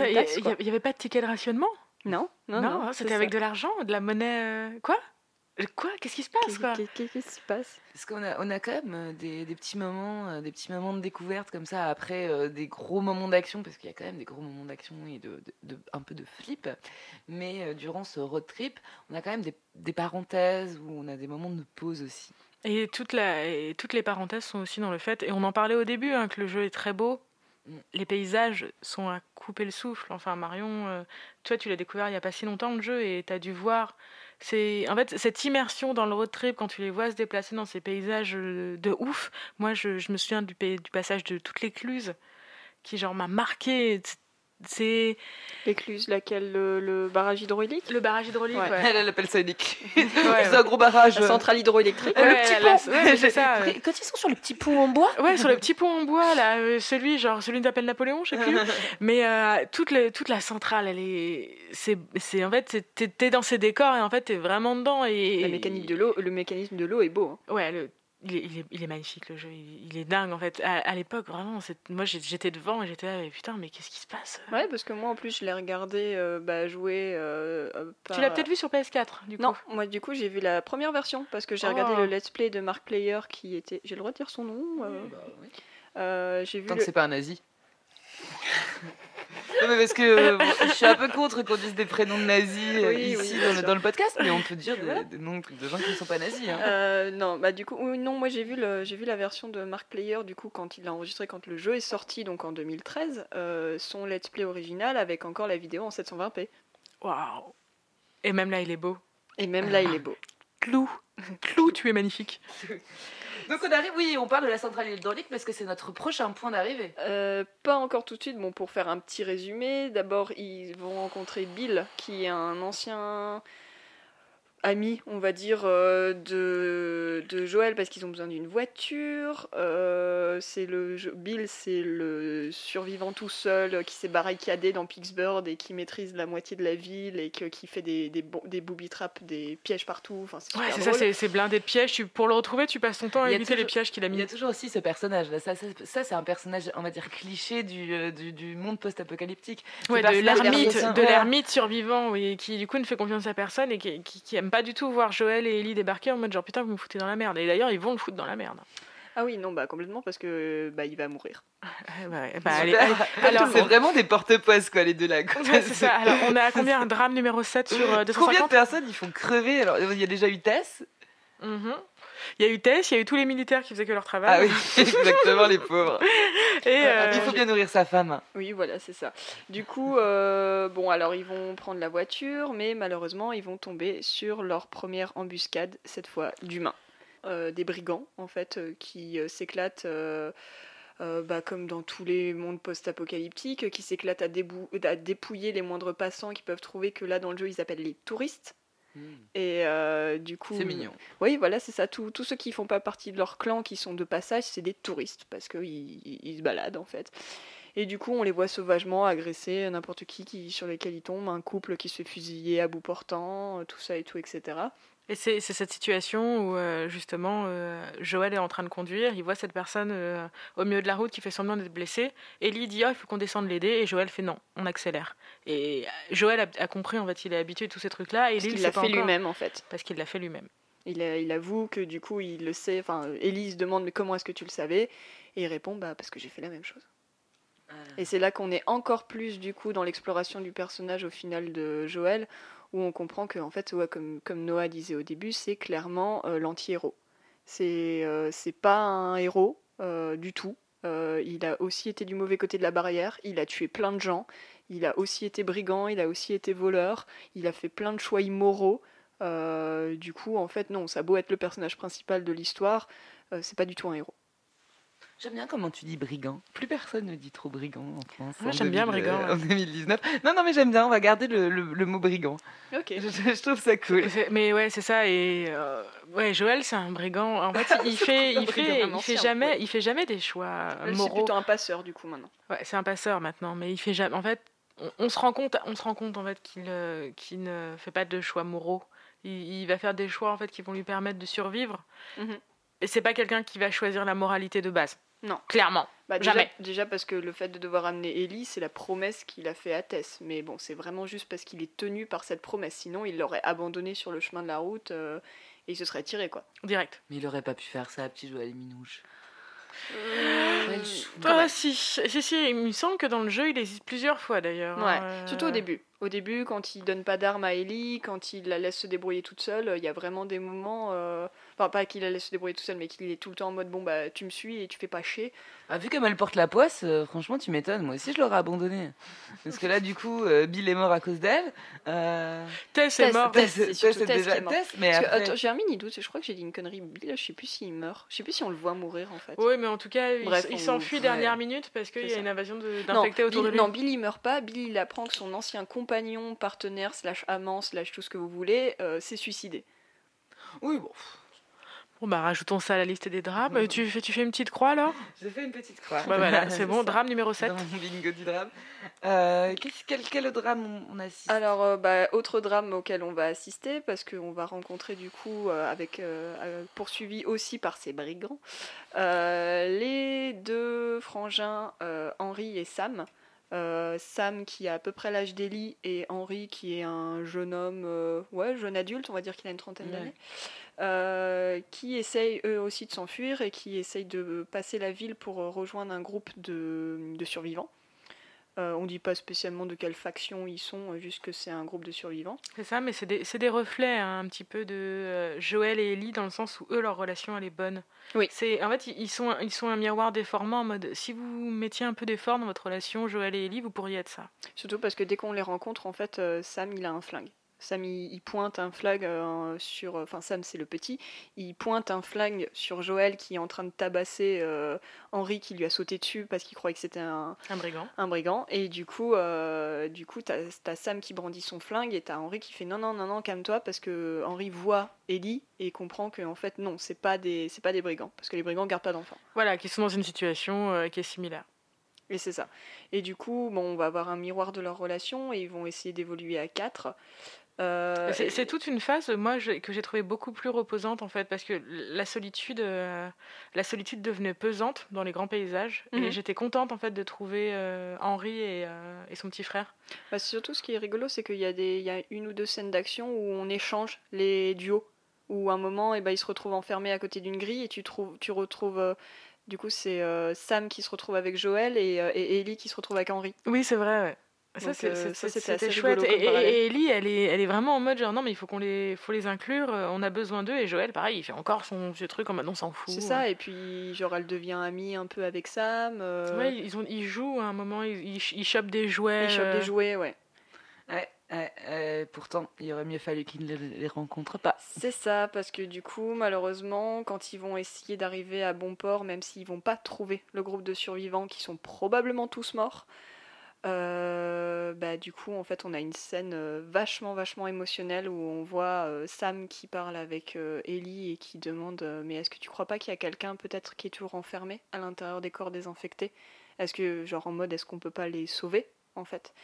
Il n'y avait pas de ticket de rationnement? Non, non, Non, non. hein, c'était avec de l'argent, de la monnaie. euh, Quoi? Quoi? Qu'est-ce qui se passe quoi? Qu'est-ce qui se passe? Parce qu'on a, on a quand même euh, des, des petits moments, euh, des petits moments de découverte comme ça après euh, des gros moments d'action, parce qu'il y a quand même des gros moments d'action et de, de- de- un peu de flip. Mais euh, durant ce road trip, on a quand même des, des parenthèses où on a des moments de pause aussi. Et, toute la, et toutes les parenthèses sont aussi dans le fait, et on en parlait au début, hein, que le jeu est très beau. Les paysages sont à couper le souffle. Enfin, Marion, euh, toi, tu l'as découvert il n'y a pas si longtemps le jeu et tu as dû voir. C'est en fait cette immersion dans le road trip quand tu les vois se déplacer dans ces paysages euh, de ouf. Moi, je, me souviens du, pa- du passage de toute l'écluse qui genre m'a marqué. C'est L'écluse, laquelle le, le barrage hydraulique le barrage hydraulique. Ouais. Ouais. Elle, elle appelle ça unique. Ouais, c'est un gros barrage. La centrale hydroélectrique. Ouais, le petit pont. c'est ça, ouais. Quand ils sont sur le petit pont en bois. Ouais, sur le petit pont en bois, là, euh, celui, genre, celui d'appel Napoléon, je sais plus. Mais euh, toute, le- toute la centrale, elle est. C'est, c'est, en fait, t'es dans ces décors et en fait, t'es vraiment dedans. Et, La mécanique de l'eau, le mécanisme de l'eau est beau. hein. Ouais, le- il, est, il, est, il est magnifique, le jeu. Il, il est dingue, en fait. À, à l'époque, vraiment, moi, j'étais devant et j'étais là, mais putain, mais qu'est-ce qui se passe? Ouais, parce que moi en plus je l'ai regardé euh, bah, jouer. euh, euh, par- Tu l'as peut-être vu sur PS4, du coup Non, moi du coup j'ai vu la première version parce que j'ai Oh. regardé le let's play de Mark Player qui était. J'ai le droit de dire son nom euh, euh, J'ai vu. Tant le- que c'est pas un nazi. non, mais parce que euh, bon, je suis un peu contre qu'on dise des prénoms de nazis euh, Oui, ici oui, dans, le, sûr. dans le podcast, mais on peut dire des, noms de gens qui ne sont pas nazis. Hein. Euh, non, bah du coup, oui, non, moi j'ai vu le, j'ai vu la version de Mark Player du coup quand il l'a enregistré quand le jeu est sorti donc en 2013, euh, son let's play original avec encore la vidéo en 720p. Waouh Et même là, il est beau. Et même là, il est beau. Clou Clou, tu es magnifique. Donc on arrive, oui, on parle de la centrale hydraulique parce que c'est notre prochain point d'arrivée. Euh, pas encore tout de suite. Bon, pour faire un petit résumé, d'abord ils vont rencontrer Bill, qui est un ancien ami, on va dire, euh, de, de Joël parce qu'ils ont besoin d'une voiture. Euh, c'est le Bill, c'est le survivant tout seul euh, qui s'est barricadé dans Pittsburgh et qui maîtrise la moitié de la ville et que- qui fait des, des, des booby traps, des pièges partout. Enfin, c'est Ouais, super c'est ça, c'est, c'est blindé de pièges. Tu, pour le retrouver, tu passes ton temps à éviter les pièges qu'il a Il y mis. a toujours aussi ce personnage là. Ça, ça, ça, c'est un personnage, on va dire, cliché du, du, du monde post-apocalyptique. Ouais, de l'ermite, de survivant, oui, qui du coup ne fait confiance à personne et qui, qui, qui aime pas du tout voir Joël et Ellie débarquer en mode genre putain vous me foutez dans la merde. Et d'ailleurs ils vont le foutre dans la merde. Ah oui, non, bah complètement parce que bah, il va mourir. Bah, bah, allez, alors, c'est vraiment des porte-poste quoi, les deux là. Ouais, c'est ça. Alors on est à combien? Un drame numéro 7 sur euh, Combien de 250 personnes ils font crever? Alors, il y a déjà eu Tess? Mhm. Il y a eu Tess, il y a eu tous les militaires qui faisaient que leur travail. Ah oui, exactement, les pauvres. Et euh, Il faut bien nourrir sa femme. Oui, voilà, c'est ça. Du coup, euh, bon, alors ils vont prendre la voiture, mais malheureusement, ils vont tomber sur leur première embuscade, cette fois d'humains. Euh, des brigands, en fait, euh, qui euh, s'éclatent, euh, euh, bah, comme dans tous les mondes post-apocalyptiques, qui s'éclatent à, dépouiller les moindres passants qu'ils peuvent trouver, que là, dans le jeu, ils appellent les touristes. Et euh, du coup, C'est mignon. oui, voilà, c'est ça. Tous tous ceux qui font pas partie de leur clan, qui sont de passage, c'est des touristes parce qu'ils ils, ils se baladent en fait. Et du coup, on les voit sauvagement agresser n'importe qui, qui sur lesquels ils tombent, un couple qui se fait fusiller à bout portant, euh, tout ça et tout, etc. Et c'est cette situation où euh, justement euh, Joël est en train de conduire, il voit cette personne euh, au milieu de la route qui fait semblant d'être blessée. Ellie dit ah il faut qu'on descende l'aider et Joël fait non, on accélère. Et Joël a, a compris en fait, il est habitué de tous ces trucs là et Parce Ellie qu'il l'a fait lui-même en fait. Parce qu'il l'a fait lui-même. Il, avoue que du coup, il le sait. Enfin, Elise demande mais comment est-ce que tu le savais? Et il répond bah parce que j'ai fait la même chose. Et c'est là qu'on est encore plus du coup dans l'exploration du personnage au final de Joël, où on comprend que en fait, comme, Noah disait au début, c'est clairement euh, l'anti-héros. C'est euh, c'est pas un héros euh, du tout. Il a aussi été du mauvais côté de la barrière, il a tué plein de gens, il a aussi été brigand, il a aussi été voleur, il a fait plein de choix immoraux. Du coup, en fait, non, ça a beau être le personnage principal de l'histoire, c'est pas du tout un héros. J'aime bien comment tu dis brigand. Plus personne ne dit trop brigand en France. Moi, j'aime bien 2000, brigand, euh, En 2019. Non, non, mais j'aime bien. On va garder le, le- le mot brigand. Ok. Je, je trouve ça cool. C'est- Mais ouais, c'est ça. Et euh, ouais, Joël, c'est un brigand. En fait, il fait, il fait, il fait jamais, ouais. il fait jamais des choix euh, C'est moraux. plutôt un passeur du coup maintenant. Ouais, c'est un passeur maintenant, mais il fait jamais. En fait, on, on se rend compte, on se rend compte en fait qu'il euh, qu'il ne fait pas de choix moraux. Il, il va faire des choix en fait qui vont lui permettre de survivre. Mhm. Et c'est pas quelqu'un qui va choisir la moralité de base. Non. Clairement. Bah, déjà, Jamais. Déjà parce que le fait de devoir amener Ellie, c'est la promesse qu'il a fait à Tess. Mais bon, c'est vraiment juste parce qu'il est tenu par cette promesse. Sinon, il l'aurait abandonné sur le chemin de la route euh, et il se serait tiré quoi. Direct. Mais il aurait pas pu faire ça, petit Joël Minouche. Euh, Ouais. Ah, si, si, si, il me semble que dans le jeu, il existe plusieurs fois d'ailleurs. Ouais, Euh, surtout au début. Au début, quand il donne pas d'armes à Ellie, quand il la laisse se débrouiller toute seule, il y a vraiment des moments. euh, Enfin, pas qu'il la laisse se débrouiller toute seule, mais qu'il est tout le temps en mode bon, bah tu me suis et tu fais pas chier. Ah, vu comme elle porte la poisse, euh, franchement, tu m'étonnes. Moi aussi, je l'aurais abandonnée. Parce que là, du coup, euh, Bill est mort à cause d'elle. Euh... Tess est Tess, mort. Tess, Tess, Tess est Tess déjà qui est mort. Tess, mais que, après... attends, j'ai un mini doute, je crois que j'ai dit une connerie. Bill, je sais plus s'il meurt. Je sais plus si on le voit mourir en fait. Oui, mais en tout cas, il, Bref, il on- s'enfuit ouais. dernière minute parce qu'il y a ça. une invasion d'infectés autour Bill, de lui. non, Bill il meurt pas. Bill il apprend que son ancien compagnon, partenaire, slash amant, slash tout ce que vous voulez, euh, s'est suicidé. Oui, bon. Bon, bah, rajoutons ça à la liste des drames. Tu fais, tu fais une petite croix alors? J'ai fait une petite croix. Bah voilà, c'est bon. ça. Drame numéro 7. Dans mon bingo du drame. Euh, qu'est-ce- quel, quel autre drame on, assiste? Alors, euh, bah, autre drame auquel on va assister, parce qu'on va rencontrer du coup, euh, avec poursuivi aussi par ces brigands, euh, les deux frangins euh, Henri et Sam. Euh, Sam qui a à peu près l'âge d'Ellie et Henri qui est un jeune homme, euh, ouais, jeune adulte, on va dire qu'il a une trentaine Ouais. d'années, euh, qui essayent eux aussi de s'enfuir et qui essayent de passer la ville pour rejoindre un groupe de, de survivants. Euh, on dit pas spécialement de quelle faction ils sont, euh, juste que c'est un groupe de survivants. C'est ça, mais c'est des, reflets hein, un petit peu de euh, Joël et Ellie dans le sens où eux, leur relation, elle est bonne. Oui. C'est, en fait, ils- ils sont, ils sont un miroir déformant en mode si vous mettiez un peu d'effort dans votre relation, Joël et Ellie, vous pourriez être ça. Surtout parce que dès qu'on les rencontre, en fait, euh, Sam il a un flingue. Sam il, il pointe un flingue euh, sur. Enfin, Sam c'est le petit. Il pointe un flingue sur Joël qui est en train de tabasser euh, Henri qui lui a sauté dessus parce qu'il croyait que c'était un, Un brigand. un brigand. Et du coup, euh, du coup, t'as as Sam qui brandit son flingue et t'as Henri qui fait non, non, non, non, calme-toi parce que Henri voit Ellie et comprend que en fait non, c'est pas des, c'est pas des brigands parce que les brigands gardent pas d'enfants. Voilà, qui sont dans une situation euh, qui est similaire. Et c'est ça. Et du coup, bon, on va avoir un miroir de leur relation et ils vont essayer d'évoluer à quatre. Euh, C'est et- toute une phase, moi, je- que j'ai trouvé beaucoup plus reposante en fait, parce que la solitude, euh, la solitude devenait pesante dans les grands paysages, Mhm. et j'étais contente en fait de trouver euh, Henri et, et son petit frère. Bah, surtout ce qui est rigolo, c'est qu'il y, a des- il y a une ou deux scènes d'action où on échange les duos. Où à un moment, eh ben, ils se retrouvent enfermés à côté d'une grille et tu, trouves, tu retrouves. du coup, c'est Sam qui se retrouve avec Joël et, et Ellie qui se retrouve avec Henri. Oui, c'est vrai. Ouais. Ça, euh, c'est- ça, c'est- c'était chouette. Et, Ellie, elle est, elle est vraiment en mode genre non, mais il faut qu'on les, faut les inclure. euh, On a besoin d'eux. Et Joël, pareil, il fait encore son vieux truc en mode on s'en fout. C'est ça, et puis genre elle devient amie un peu avec Sam. euh, Ouais, ils, ont, ils jouent à un moment, ils, ils, ils chopent des jouets. ils chopent euh, des jouets, ouais. Ouais, ouais, euh, pourtant, il aurait mieux fallu qu'ils ne les, les rencontrent pas. C'est ça, parce que du coup, malheureusement, quand ils vont essayer d'arriver à bon port, même s'ils vont pas trouver le groupe de survivants qui sont probablement tous morts, euh, bah du coup, en fait, on a une scène euh, vachement, vachement émotionnelle où on voit euh, Sam qui parle avec Ellie et qui demande Mais est-ce que tu crois pas qu'il y a quelqu'un peut-être qui est toujours enfermé à l'intérieur des corps désinfectés? Est-ce que, genre en mode, est-ce qu'on peut pas les sauver en fait?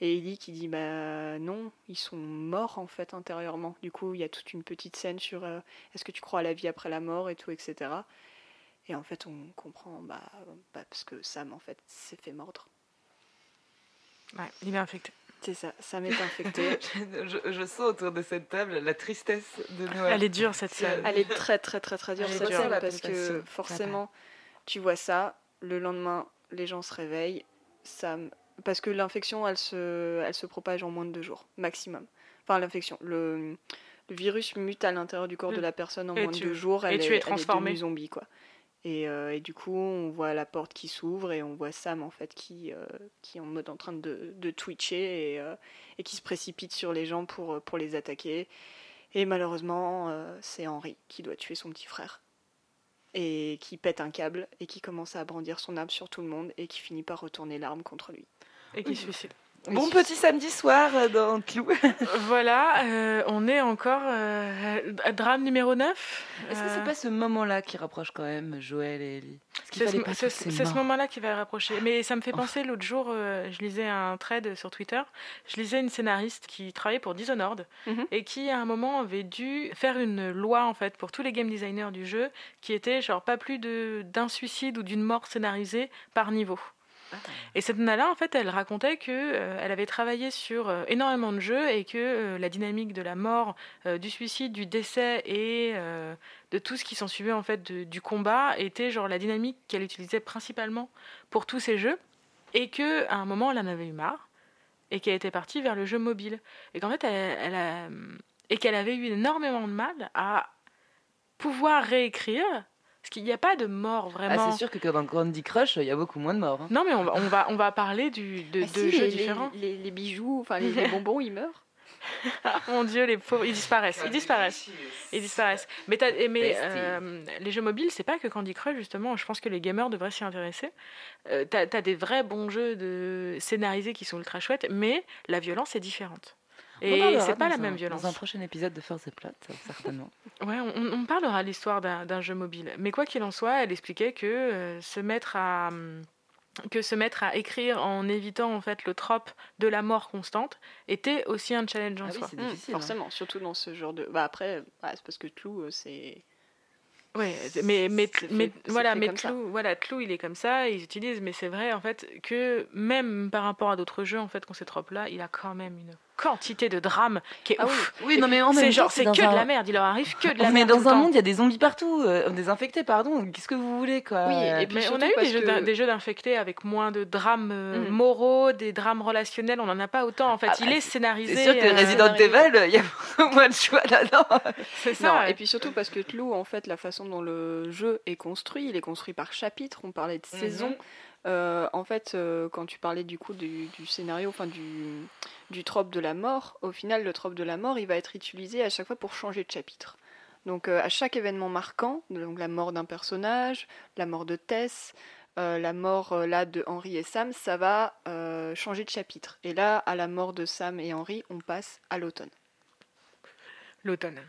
Et Ellie qui dit bah non, ils sont morts en fait intérieurement. Du coup, il y a toute une petite scène sur est-ce que tu crois à la vie après la mort et tout, etc. Et en fait, on comprend bah, bah, parce que Sam en fait s'est fait mordre. Ouais, il est infecté. C'est ça, Sam est infecté. je, je sens autour de cette table la tristesse de Noël. Elle est dure cette scène. Elle est très très très très dure Elle cette dure. scène La parce que forcément, tu vois ça, le lendemain, les gens se réveillent, Sam. Parce que l'infection, elle se, elle se propage en moins de deux jours, maximum. Enfin, l'infection. Le, le virus mute à l'intérieur du corps de la personne en Et moins tu- de deux jours. Elle et tu est, es elle est transformé. devenue zombie, quoi. Et, euh, et du coup, on voit la porte qui s'ouvre et on voit Sam, en fait, qui, euh, qui est en mode en train de, de twitcher et, euh, et qui se précipite sur les gens pour, pour les attaquer. Et malheureusement, c'est Henri qui doit tuer son petit frère. Et qui pète un câble et qui commence à brandir son arme sur tout le monde et qui finit par retourner l'arme contre lui. Et qui se suicide. Bon petit samedi soir euh, dans Clou. Voilà, euh, on est encore euh, à drame numéro 9. Est-ce que c'est pas ce moment-là qui rapproche quand même Joël et Ellie? C'est ce, moment-là qui va rapprocher. Mais ça me fait penser, l'autre jour, euh, je lisais un thread sur Twitter, je lisais une scénariste qui travaillait pour Dishonored Mhm. et qui, à un moment, avait dû faire une loi, en fait, pour tous les game designers du jeu, qui était genre pas plus de- d'un suicide ou d'une mort scénarisée par niveau. Et cette nana, en fait, elle racontait que euh, elle avait travaillé sur euh, énormément de jeux et que euh, la dynamique de la mort, du suicide, du décès et de tout ce qui s'en suivait en fait du combat était genre la dynamique qu'elle utilisait principalement pour tous ces jeux et que à un moment elle en avait eu marre et qu'elle était partie vers le jeu mobile. Et qu'en fait elle, et qu'elle avait eu énormément de mal à pouvoir réécrire parce qu'il n'y a pas de mort Ah, vraiment. c'est sûr que dans Candy Crush, il y a beaucoup moins de morts. hein. non mais on va, on va, on va parler du, de, Ah de si, jeux les, différents. Les, les- les bijoux, enfin les, les bonbons, ils meurent. Mon Dieu, les pauvres, ils disparaissent, ils disparaissent. Ils disparaissent. Mais, mais euh, les jeux mobiles, c'est pas que Candy Crush, justement. Je pense que les gamers devraient s'y intéresser. Euh, t'as as des vrais bons jeux de scénarisés qui sont ultra chouettes, mais la violence est différente. Et c'est pas la un- même violence. Dans un prochain épisode de Force Plot, certainement. Ouais, on, on parlera de l'histoire d'un jeu mobile. Mais quoi qu'il en soit, elle expliquait que euh, se mettre à hum, que se mettre à écrire en évitant en fait le trope de la mort constante était aussi un challenge en Ah oui, soi. c'est Mm, difficile. hein. forcément, surtout dans ce genre de. Bah après, ouais, c'est parce que Clou, euh, c'est. Ouais, mais mais fait- mais voilà, mais. Clou, voilà, Clou, il est comme ça, ils utilisent, mais c'est vrai en fait que même par rapport à d'autres jeux en fait qu'on ces tropes là, il a quand même une quantité de drame qui est Ah oui. ouf. Oui, non, mais en même C'est temps, genre c'est que un- de la merde, il leur arrive que de la On merde. tout dans un temps. monde, il y a des zombies partout, euh, des infectés, pardon. Qu'est-ce que vous voulez, quoi Oui, Euh, et puis Mais on a eu des jeux, que- d'in- des jeux d'infectés avec moins de drames euh, Mhm. moraux, des drames relationnels, on n'en a pas autant en fait. Ah il bah, est scénarisé. C'est sûr que euh, Resident Evil, il y a moins de choix là-dedans. c'est ça. Non, et puis surtout parce que Clou, en fait, la façon dont le jeu est construit, il est construit par chapitre. On parlait de Mhm. saison. Euh, en fait, euh, quand tu parlais du coup du, du scénario, enfin du, du trope de la mort, au final, le trope de la mort, il va être utilisé à chaque fois pour changer de chapitre. Donc, euh, à chaque événement marquant, donc la mort d'un personnage, la mort de Tess, euh, la mort euh, là de Henry et Sam, ça va euh, changer de chapitre. Et là, à la mort de Sam et Henry, on passe à l'automne. L'automne.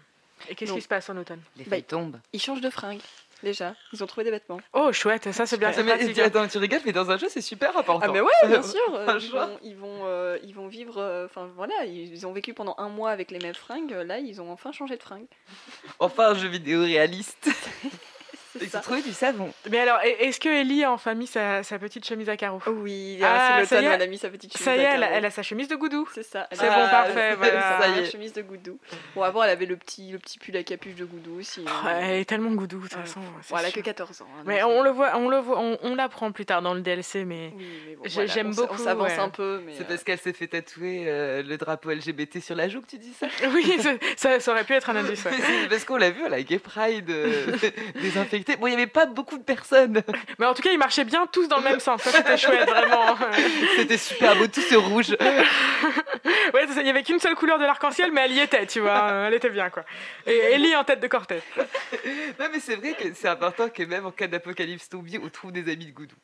Et qu'est-ce qui se passe en automne? Les Bah, feuilles tombent. Ils changent de fringues, déjà. Ils ont trouvé des vêtements. Oh chouette, ça c'est bien. Mais, attends, tu rigoles, mais dans un jeu, c'est super important. Ah mais ouais, bien sûr. euh, ils, vont, ils, vont, euh, ils vont vivre. euh, Enfin voilà, ils ont vécu pendant un mois avec les mêmes fringues. Là, ils ont enfin changé de fringues. Enfin, un jeu vidéo réaliste. Ça. ont trouvé du savon. Mais alors, est- est-ce que Ellie a enfin mis sa, sa petite chemise à carreaux Oui, Ah, c'est ça l'automne y est. elle a mis sa petite chemise. Ça y est, à elle, a- carreaux. elle a sa chemise de goudou. C'est ça. C'est a- bon, Ah, parfait, ça voilà. sa y est. chemise de goudou. Bon, avant, elle avait le petit, le petit pull à capuche de goudou aussi. hein. Oh, elle est tellement goudou, de toute façon. Bon, elle a que sûr. 14 ans. hein, Mais on le voit, on le voit, on, on l'apprend plus tard dans le DLC, mais Oui, mais bon, J'ai- voilà, j'aime beaucoup, On s'avance ouais. un peu, mais. C'est euh, parce qu'elle s'est fait tatouer euh, le drapeau LGBT sur la joue que tu dis ça oui, ça- ça, ça aurait pu être un indice. parce qu'on l'a vu à la Gay Pride euh, Bon, il n'y avait pas beaucoup de personnes. Mais en tout cas, ils marchaient bien tous dans le même sens. Ça, c'était chouette, vraiment. C'était super beau, tout ce rouge. Ouais, il y avait qu'une seule couleur de l'arc-en-ciel, mais elle y était, tu vois. Elle était bien, quoi. Et Ellie en tête de cortège. Non, mais c'est vrai que c'est important que même en cas d'apocalypse zombie, on trouve des amis de Goudou.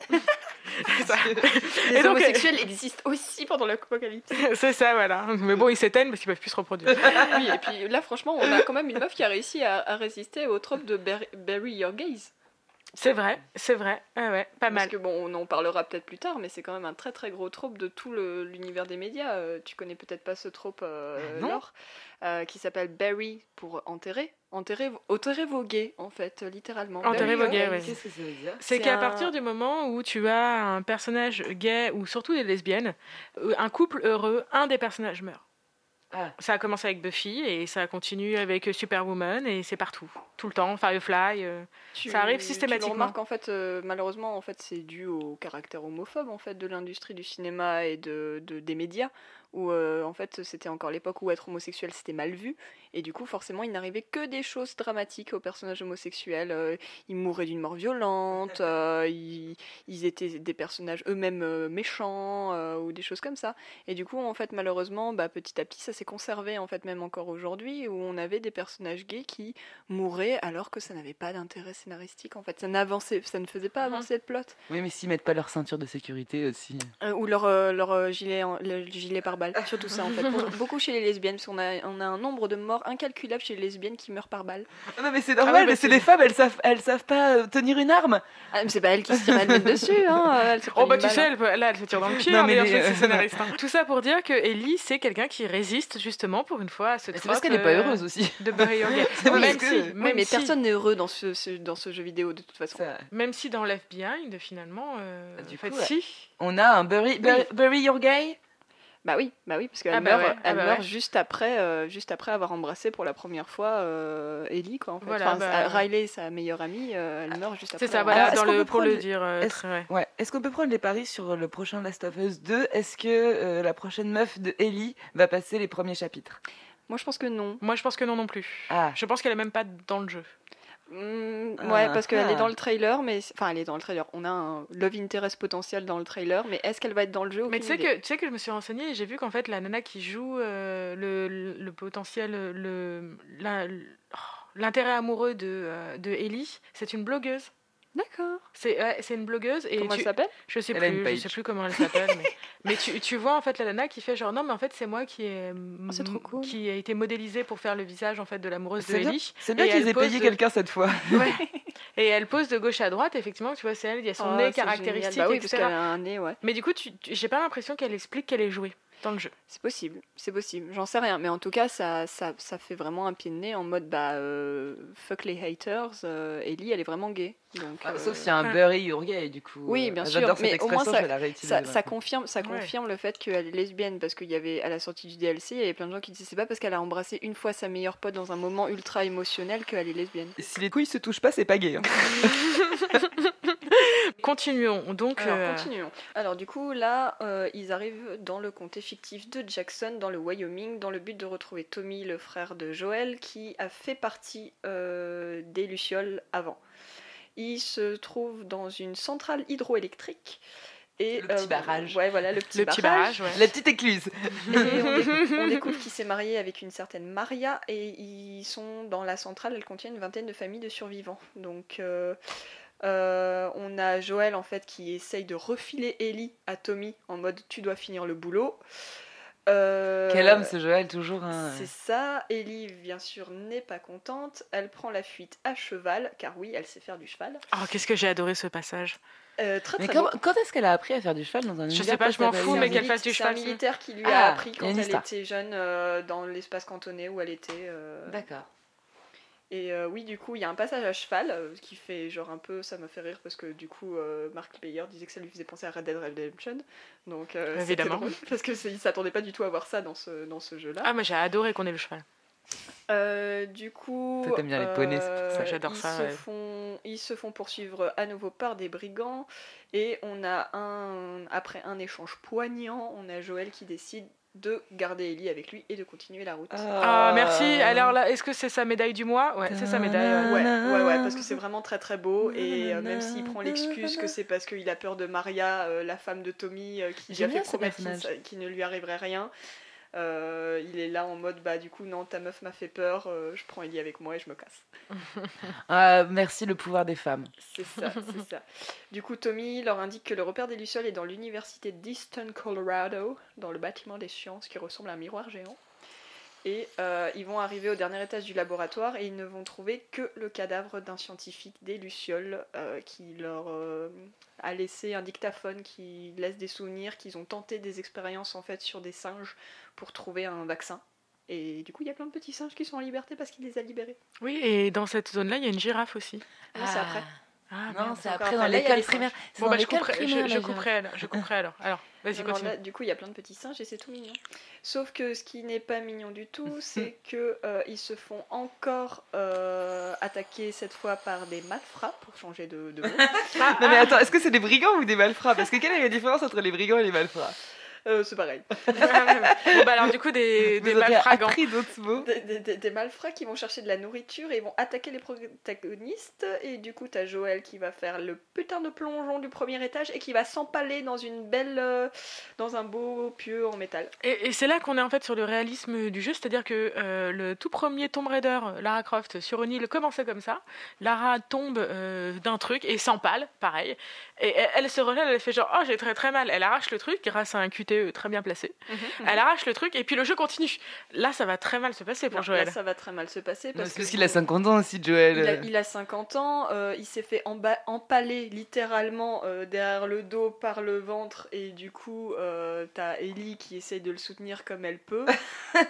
Les Et donc, homosexuels existent aussi pendant l'apocalypse. C'est ça, voilà. Mais bon, ils s'éteignent parce qu'ils peuvent plus se reproduire. oui, et puis là, franchement, on a quand même une meuf qui a réussi à, à résister au trope de Bury, Bury Your Gaze. C'est vrai, c'est vrai. Ouais, ouais, pas Parce mal. que bon, on en parlera peut-être plus tard, mais c'est quand même un très très gros trope de tout l'univers des médias. Euh, tu connais peut-être pas ce trope, euh, Ah. Laure, euh, qui s'appelle Bury pour enterrer. Enterrer, enterrer vos gays, en fait, euh, littéralement. Enterrer vos your gays, gays. ouais. Qu'est-ce que ça veut dire? C'est qu'à un- partir du moment où tu as un personnage gay ou surtout des lesbiennes, euh, un couple heureux, un des personnages meurt. Ah. Ça a commencé avec Buffy et ça continue avec Superwoman et c'est partout, tout le temps. Firefly. euh. Tu- Ça arrive Tu systématiquement. le remarques en fait, euh, malheureusement, en fait, c'est dû au caractère homophobe en fait de l'industrie du cinéma et de, de- des médias, où euh, en fait c'était encore l'époque où être homosexuel c'était mal vu, et du coup forcément il n'arrivait que des choses dramatiques aux personnages homosexuels. Euh, ils mouraient d'une mort violente, euh, ils, ils étaient des personnages eux-mêmes euh, méchants euh, ou des choses comme ça. Et du coup en fait malheureusement, bah, petit à petit ça s'est conservé en fait même encore aujourd'hui, où on avait des personnages gays qui mouraient alors que ça n'avait pas d'intérêt scénaristique en fait ça n'avançait ça ne faisait pas Mhm. avancer le plot Oui, mais s'ils mettent pas leur ceinture de sécurité aussi. Euh, ou leur, euh, leur euh, gilet en- le gilet par balle surtout ça en fait beaucoup chez les lesbiennes parce qu'on a, on a un nombre de morts incalculable chez les lesbiennes qui meurent par balle Non, mais c'est Ah normal, bah, mais c'est c'est- des femmes, elles savent, elles savent pas euh, tenir une arme. ah, mais c'est pas elles qui se tirent elles-mêmes dessus hein elles se Oh bah tu balle, sais, hein. elle peut- là elle se tire dans le pied, Non, hein, mais les- scénariste, hein. Tout ça pour dire que Ellie c'est quelqu'un qui résiste justement pour une fois à ce Mais C'est parce qu'elle est pas heureuse aussi. de Bury Your Gay. C'est parce même que- si, même mais si- personne n'est heureux dans ce, ce- dans ce jeu vidéo de toute façon Même si dans Left Behind, finalement, euh, Bah, du fait, si. On a un Bury Your Gay. Bah oui bah oui parce qu'elle Ah bah meurt, ouais, ah elle bah meurt ouais. juste après euh, juste après avoir embrassé pour la première fois euh, Ellie quoi en fait Voilà, Enfin, bah- Riley sa meilleure amie euh, elle meurt juste après C'est ça, avoir- voilà, dans qu'on le, peut pour le prendre- dire euh, est-ce- ouais. Qu'on peut prendre les paris sur le prochain Last of Us 2 Est-ce que euh, la prochaine meuf de Ellie va passer les premiers chapitres? Moi je pense que non Moi, je pense que non non plus. Ah, Je pense qu'elle est même pas dans le jeu. Mm, ouais, Ah, parce qu'elle ah. est dans le trailer, mais enfin elle est dans le trailer. On a un love interest potentiel dans le trailer, mais est-ce qu'elle va être dans le jeu? Mais tu sais, que, tu sais que je me suis renseignée et j'ai vu qu'en fait, la nana qui joue euh, le, le, potentiel, le, oh, l'intérêt amoureux de, euh, de Ellie, c'est une blogueuse. D'accord. C'est ouais, c'est une blogueuse et Comment tu- elle s'appelle? je sais plus, je sais plus comment elle s'appelle, mais, mais tu, tu vois en fait la nana qui fait genre non mais en fait c'est moi qui ai Oh, c'est trop cool. qui a été modélisée pour faire le visage en fait de l'amoureuse de c'est bien, Ellie. c'est bien Et qu'ils elle aient payé pose- quelqu'un cette fois. Ouais. et elle pose de gauche à droite, effectivement, tu vois, c'est elle, il y a son Oh, nez caractéristique. Bah oui, a un nez, ouais. Mais du coup, tu, tu- j'ai pas l'impression qu'elle explique qu'elle est jouée dans le jeu. C'est possible, c'est possible. J'en sais rien, mais en tout cas, ça, ça, ça fait vraiment un pied de nez en mode bah euh, fuck les haters. euh, Ellie, elle est vraiment gay. Donc, Ah, euh, Sauf s'il y a un ouais. Bury Your Gay, du coup. Oui, euh, bien sûr, J'adore cette mais au moins, ça- ça, ça confirme, ça Ouais. confirme le fait qu'elle est lesbienne parce qu'il y avait à la sortie du DLC, il y avait plein de gens qui disaient c'est pas parce qu'elle a embrassé une fois sa meilleure pote dans un moment ultra émotionnel qu'elle est lesbienne. Et Si les couilles se touchent pas, c'est pas gay. hein. Continuons. Donc, Alors, euh, continuons. Alors, du coup, là, euh, ils arrivent dans le comté fictif de Jackson, dans le Wyoming, dans le but de retrouver Tommy, le frère de Joel, qui a fait partie euh, des Lucioles avant. Il se trouve dans une centrale hydroélectrique. Et, Le petit euh, barrage. Ouais, voilà, le petit le petit barrage. barrage, ouais. La petite écluse. Et on, découvre, on découvre qu'il s'est marié avec une certaine Maria et ils sont dans la centrale, elle contient une vingtaine de familles de survivants. Donc euh, euh, on a Joël en fait qui essaye de refiler Ellie à Tommy en mode tu dois finir le boulot. Euh, Quel homme ce Joël, toujours un. c'est ça, Ellie bien sûr n'est pas contente, elle prend la fuite à cheval, car oui, elle sait faire du cheval. Oh, qu'est-ce que j'ai adoré ce passage. Euh, très Mais très quand est-ce qu'elle a appris à faire du cheval dans un Je sais pas, je m'en fous, mais qu'elle fasse du c'est cheval, un c'est- militaire qui lui Ah, a appris il y a quand elle était jeune euh, dans l'espace cantonné où elle était. euh, D'accord. Et euh, oui, du coup, il y a un passage à cheval euh, qui fait genre un peu, ça m'a fait rire parce que du coup, euh, Mark Bayer disait que ça lui faisait penser à Red Dead Redemption. Donc, euh, Évidemment. drôle, parce que il s'attendait pas du tout à voir ça dans ce, dans ce jeu-là. Ah, moi j'ai adoré qu'on ait le cheval. Euh, du coup, t'aimes bien les poneys, c'est pour ça. J'adore ils ça, Se ouais. font, ils se font poursuivre à nouveau par des brigands et on a un après un échange poignant, on a Joël qui décide de garder Ellie avec lui et de continuer la route. Ah, merci. Alors là, est-ce que c'est sa médaille du mois? Ouais, c'est sa médaille. ouais. Ouais, ouais, ouais, parce que c'est vraiment très très beau et euh, même s'il prend l'excuse que c'est parce qu'il a peur de Maria, euh, la femme de Tommy, euh, qui lui a fait promettre qu'il ne lui arriverait rien. Euh, il est là en mode bah du coup non ta meuf m'a fait peur, euh, je prends Ellie avec moi et je me casse. Ah, merci le pouvoir des femmes. C'est ça, c'est ça. Du coup, Tommy leur indique que le repère des Lucioles est dans l'université d'Easton, Colorado, dans le bâtiment des sciences qui ressemble à un miroir géant. Et euh, ils vont arriver au dernier étage du laboratoire et ils ne vont trouver que le cadavre d'un scientifique des Lucioles euh, qui leur euh, a laissé un dictaphone qui laisse des souvenirs qu'ils ont tenté des expériences en fait sur des singes pour trouver un vaccin. Et du coup, il y a plein de petits singes qui sont en liberté parce qu'il les a libérés. Oui, et dans cette zone-là, il y a une girafe aussi. Ah, c'est après. Ah, Non, c'est après dans l'école les primaire. Bon, dans bah, je couperai, primaire, je, couperai alors. Je couperai alors. Alors, vas-y, continue. là, du coup, il y a plein de petits singes et c'est tout mignon. Sauf que ce qui n'est pas mignon du tout, c'est que euh, ils se font encore euh, attaquer cette fois par des malfrats pour changer de, de mot. Non mais attends, est-ce que c'est des brigands ou des malfrats? Parce que quelle est la différence entre les brigands et les malfrats? Euh, c'est pareil. bon, bah alors du coup des, des malfragants. Des, des- des- des malfrats qui vont chercher de la nourriture et ils vont attaquer les protagonistes. Et du coup, t'as Joël qui va faire le putain de plongeon du premier étage et qui va s'empaler dans une belle, euh, dans un beau pieu en métal. Et, et c'est là qu'on est en fait sur le réalisme du jeu, c'est-à-dire que euh, le tout premier Tomb Raider, Lara Croft, sur une île commençait comme ça. Lara tombe euh, d'un truc et s'empale, pareil. Et elle, elle se relève, elle fait genre oh j'ai très très mal. Elle arrache le truc grâce à un QTE très bien placé. Elle arrache le truc et puis le jeu continue. Là ça va très mal se passer pour Non, Joël. là, ça va très mal se passer Non, parce qu'il a 50 ans aussi, Joël. Il a, il a 50 ans, euh, il s'est fait emba- empaler littéralement euh, derrière le dos par le ventre et du coup euh, t'as Ellie qui essaye de le soutenir comme elle peut.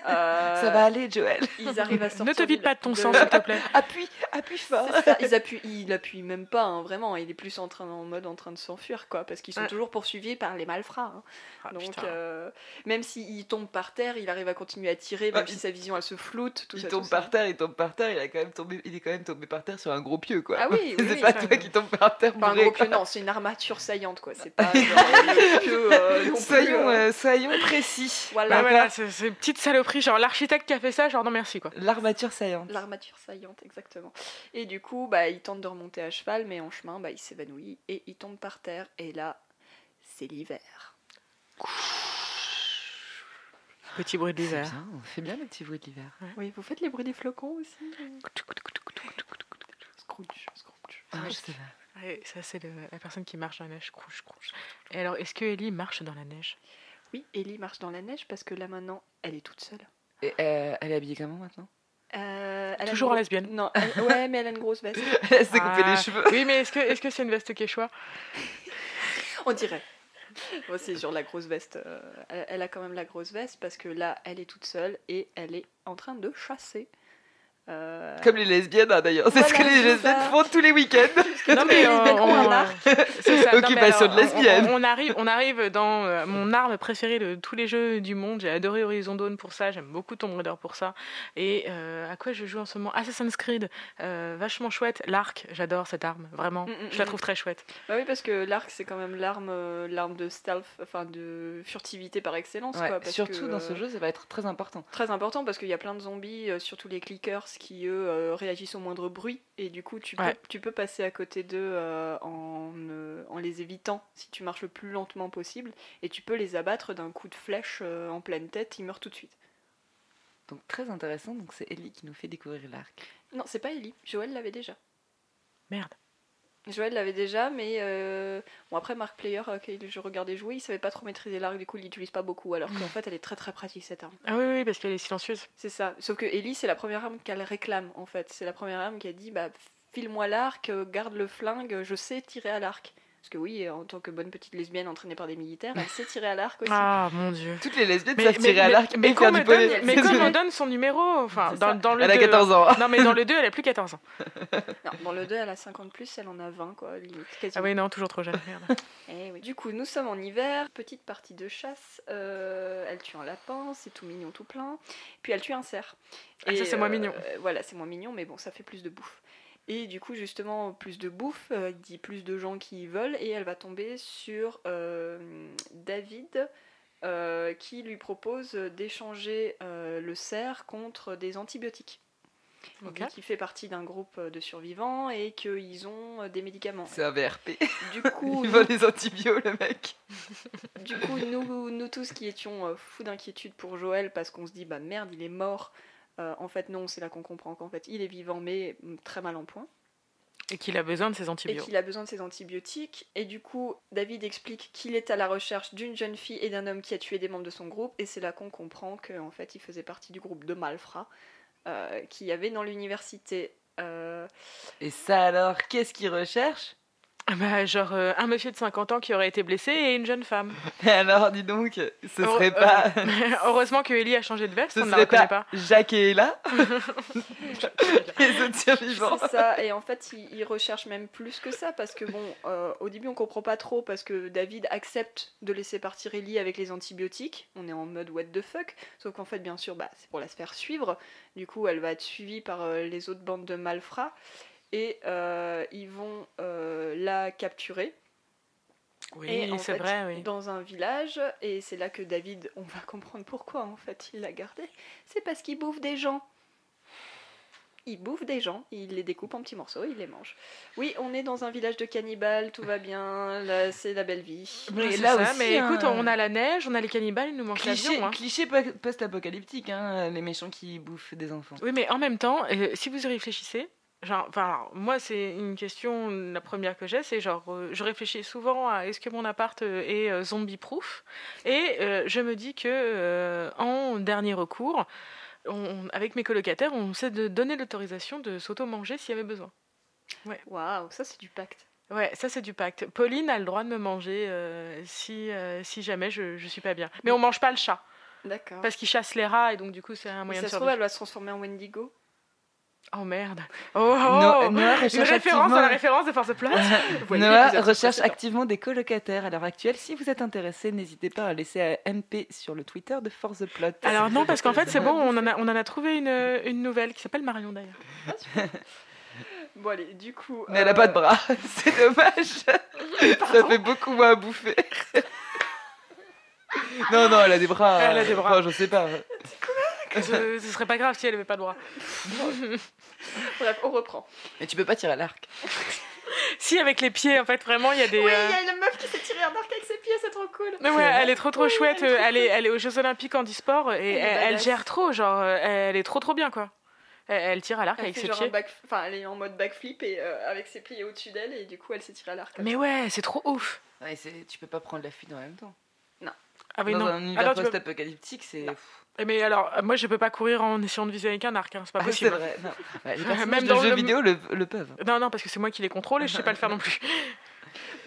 Euh, Ça va aller, Joël. Ils arrivent à sortir. Ne te vide pas de ton de- sang s'il te plaît. Appuie, appuie fort. Ça, ils appuient, il appuie même pas, hein, vraiment. Il est plus en train, en mode en train de s'enfuir, quoi, parce qu'ils sont toujours poursuivis par les malfrats. hein. Ah, Donc, putain. euh, même s'il tombe par terre, il arrive à continuer à tirer, même Ah, si il- sa vision elle se floute. Tout il ça, tombe tout ça. par terre, il tombe par terre, il, a quand même tombé, il est quand même tombé par terre sur un gros pieu, quoi. Ah oui, oui, c'est oui, pas toi qui tombe par terre Pas un bourré, gros quoi. pieu, non, c'est une armature saillante, quoi. C'est pas euh, Soyons, euh, soyons précis. Voilà. Bah voilà, c'est une petite saloperie, genre l'architecte qui a fait ça, genre non merci quoi. L'armature saillante. L'armature saillante, exactement. Et du coup, bah, il tente de remonter à cheval, mais en chemin, bah, il s'évanouit et il tombe par terre. Et là, c'est l'hiver. Petit bruit de l'hiver. on fait bien le petit bruit de l'hiver. Oui, vous faites les bruits des flocons aussi Scrooge, Scrooge. Ah, je sais pas. Ouais, ça c'est la personne qui marche dans la neige, crouche, crouche. Et alors, est-ce que Ellie marche dans la neige? Oui, Ellie marche dans la neige parce que là maintenant, elle est toute seule. Et euh, elle est habillée comment maintenant? Euh, Toujours gros- lesbienne. Non, elle- ouais, mais elle a une grosse veste. Elle s'est coupé Ah, les cheveux. Oui, mais est-ce que est-ce que c'est une veste quechua? On dirait. C'est sur la grosse veste. euh, elle a quand même la grosse veste parce que là, elle est toute seule et elle est en train de chasser. Euh, Comme les lesbiennes, hein, d'ailleurs. C'est ce que les lesbiennes ça. font tous les week-ends. Non mais les lesbiennes ont un arc. c'est ça. Non, mais Occupation alors, de lesbienne. On, on arrive, on arrive dans euh, mon arme préférée de tous les jeux du monde. J'ai adoré Horizon Dawn pour ça. J'aime beaucoup Tomb Raider pour ça. Et euh, à quoi je joue en ce moment? Assassin's Creed, euh, vachement chouette. L'arc, j'adore cette arme, vraiment. Mm, mm, Je la mm. trouve très chouette. Bah oui, parce que l'arc, c'est quand même l'arme, euh, l'arme de stealth, enfin de furtivité par excellence. Ouais, quoi, parce surtout que, dans ce euh, jeu, ça va être très important. Très important parce qu'il y a plein de zombies, euh, surtout les clickers, qui eux euh, réagissent au moindre bruit. Et du coup, tu peux, Ouais. tu peux passer à côté d'eux euh, en, euh, en les évitant si tu marches le plus lentement possible. Et tu peux les abattre d'un coup de flèche euh, en pleine tête, ils meurent tout de suite. Donc très intéressant. Donc c'est Ellie qui nous fait découvrir l'arc. Non, c'est pas Ellie, Joël l'avait déjà. Merde. Joël l'avait déjà, mais euh, bon après Mark Player, euh, quand je regardais jouer, il savait pas trop maîtriser l'arc, du coup il l'utilise pas beaucoup, alors qu'en fait elle est très très pratique cette arme. Ah oui, oui, parce qu'elle est silencieuse. C'est ça. Sauf que Ellie, c'est la première arme qu'elle réclame en fait. C'est la première arme qui a dit bah file-moi l'arc, euh, garde le flingue, je sais tirer à l'arc. Parce que oui, en tant que bonne petite lesbienne entraînée par des militaires, elle sait tirer à l'arc aussi. Ah mon dieu. Toutes les lesbiennes Mais, savent mais, tirer à l'arc mais et qu'on faire me du poney. donne, mais son numéro, enfin dans, le Elle a 2, 14 ans. Non mais dans le 2, elle a plus 14 ans. Non, dans le 2, elle a 50 plus, elle en a 20 quoi, limite. Ah oui, non, toujours trop jeune. Merde. Eh oui. Du coup, nous sommes en hiver, petite partie de chasse. euh, elle tue un lapin, c'est tout mignon, tout plein. Puis elle tue un cerf. Ah, ça, c'est moins mignon. Voilà, c'est moins mignon, mais bon, ça fait plus de bouffe. Et du coup, justement, plus de bouffe, euh, dit plus de gens qui y veulent, et elle va tomber sur euh, David. euh, qui lui propose d'échanger euh, le cerf contre des antibiotiques. Il Ok. dit qu'il fait partie d'un groupe de survivants et qu'ils ont des médicaments. C'est un VRP. Du coup, Il nous- vole les antibiotiques, le mec. du coup, nous, nous tous qui étions fous d'inquiétude pour Joël parce qu'on se dit bah merde, il est mort. Euh, en fait, non, c'est là qu'on comprend qu'en fait, il est vivant mais très mal en point Et qu'il a besoin de ses et antibiotiques. qu'il a besoin de ses antibiotiques. Et du coup, David explique qu'il est à la recherche d'une jeune fille et d'un homme qui a tué des membres de son groupe. Et c'est là qu'on comprend qu'en fait, il faisait partie du groupe de malfrats euh, qu'il y avait dans l'université. Euh, Et ça alors, qu'est-ce qu'il recherche? Bah, Genre euh, un monsieur de 50 ans qui aurait été blessé et une jeune femme. Et alors, dis donc, ce serait euh, pas. Heureusement que Ellie a changé de veste, Ce on ne la serait reconnaît pas, pas. Jacques et Ella Les autres survivants. C'est ça, et en fait, il, il recherche même plus que ça, parce que bon, euh, au début, on comprend pas trop, parce que David accepte de laisser partir Ellie avec les antibiotiques. On est en mode what the fuck, sauf qu'en fait, bien sûr, bah, c'est pour la se faire suivre. Du coup, elle va être suivie par euh, les autres bandes de malfrats, et euh, ils vont euh, la capturer. Oui, Et en c'est fait, vrai, oui. Dans un village, et c'est là que David, on va comprendre pourquoi en fait il l'a gardé. C'est parce qu'il bouffe des gens. Il bouffe des gens, il les découpe en petits morceaux, il les mange. Oui, on est dans un village de cannibales, tout va bien, là, c'est la belle vie. Mais là ça, aussi, mais hein, écoute, on a la neige, on a les cannibales, il nous manque Cliché, l'avion. hein. cliché po- post-apocalyptique, hein, les méchants qui bouffent des enfants. Oui, mais en même temps, euh, si vous y réfléchissez, genre, enfin, alors, moi, c'est une question, la première que j'ai, c'est genre, euh, je réfléchis souvent à est-ce que mon appart euh, est euh, zombie-proof? Et je me dis que, en dernier recours, on- avec mes colocataires, on sait de donner l'autorisation de s'auto-manger s'il y avait besoin. Waouh, ça c'est du pacte. Ouais, ça c'est du pacte. Pauline a le droit de me manger si, si jamais je, je suis pas bien. Mais on mange pas le chat, D'accord. parce qu'il chasse les rats et donc du coup c'est un moyen ça de se trouve, elle va se transformer en Wendigo. Oh merde. Oh, oh No- Noah Une recherche référence activement- à la référence de Force Plot. Noah recherche activement des colocataires à l'heure actuelle. Si vous êtes intéressé, n'hésitez pas à laisser un MP sur le Twitter de Force the Plot. Alors non, parce qu'en fait c'est bon, on en a, on en a trouvé une, une nouvelle qui s'appelle Marion d'ailleurs. Bon, allez, du coup. Mais elle a euh, pas de bras, c'est dommage. Ça fait beaucoup moins à bouffer. non, non, elle a des bras. Elle a des bras. Enfin, je sais pas. Ce, ce serait pas grave si elle avait pas de bras. Bref, on reprend. Mais tu peux pas tirer à l'arc. Si avec les pieds, en fait vraiment il y a des. Oui, il euh, y a une meuf qui s'est tirée un arc avec ses pieds, c'est trop cool. Mais ouais, elle est trop trop Oui, chouette. elle est trop Elle est, elle est aux Jeux Olympiques en e-sport et Elle gère trop, genre euh, elle est trop trop bien quoi. Elle, tire à l'arc avec ses pieds. back... enfin, elle est en mode backflip et euh, avec ses pieds au-dessus d'elle et du coup elle s'est tirée à l'arc. Mais ça. ouais, c'est trop ouf. Ouais, tu peux pas prendre la fuite en même temps. Ah oui Dans non. un univers Alors, tu peux- post-apocalyptique, c'est. Eh, Mais alors, euh, moi je peux pas courir en essayant de viser avec un arc, hein, c'est pas Ah, c'est possible. vrai. non. Ouais, les Même dans jeux le- vidéo le, le peuvent. Non, non, parce que c'est moi qui les contrôle et je sais pas le faire non plus.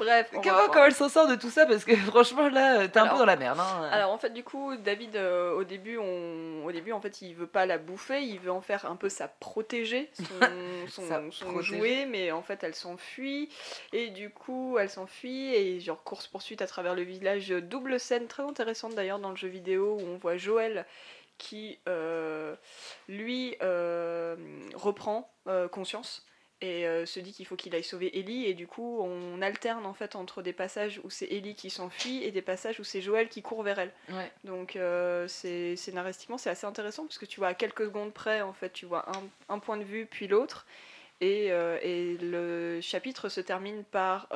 Bref, Comment, comment elle s'en sort de tout ça Parce que franchement, là, t'es un peu dans la merde. Hein. Alors en fait du coup David euh, au début on au début en fait il veut pas la bouffer, il veut en faire un peu sa protégée, son, son, Sa son protégée. jouet mais en fait elle s'enfuit et du coup elle s'enfuit et genre course poursuite à travers le village, double scène très intéressante d'ailleurs dans le jeu vidéo où on voit Joël qui euh, lui euh, reprend euh, conscience et euh, se dit qu'il faut qu'il aille sauver Ellie et du coup on alterne en fait entre des passages où c'est Ellie qui s'enfuit et des passages où c'est Joël qui court vers elle. Ouais. Donc euh, c'est scénaristiquement c'est assez intéressant parce que tu vois à quelques secondes près en fait tu vois un, un point de vue puis l'autre et, euh, et le chapitre se termine par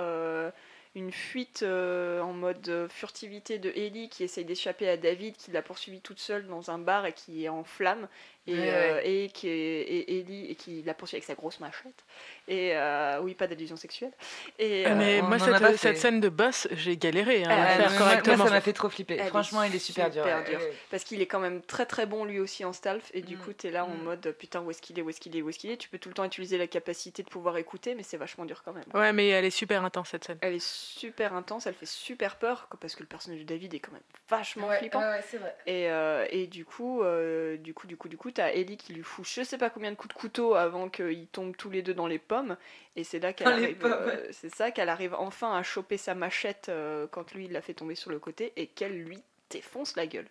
une fuite euh, en mode furtivité de Ellie qui essaye d'échapper à David qui l'a poursuivi toute seule dans un bar et qui est en flammes et, Ouais, euh, et qui est, et Ellie et qui la poursuit avec sa grosse machette et euh, oui pas d'allusion sexuelle et euh, mais on moi, cette, scène de boss, j'ai galéré hein, Ah, à la ouais, faire correctement. Moi, ça m'a fait trop flipper. Elle est Franchement, il est super, dur. super ouais, dur. ouais. parce qu'il est quand même très très bon lui aussi en stealth et du Mm. coup t'es là en Mm. mode putain où est-ce qu'il est où est-ce qu'il est où est-ce qu'il est? Tu peux tout le temps utiliser la capacité de pouvoir écouter mais c'est vachement dur quand même Ouais, mais elle est super intense cette scène. elle est super intense elle fait super peur parce que le personnage de David est quand même vachement Ouais, flippant ouais, ouais, c'est vrai. et, euh, et du coup euh, du coup du coup du coup t'as Ellie qui lui fout je sais pas combien de coups de couteau avant qu'ils tombent tous les deux dans les pommes. Et c'est là qu'elle arrive euh, c'est ça qu'elle arrive enfin à choper sa machette euh, quand lui il l'a fait tomber sur le côté et qu'elle lui défonce la gueule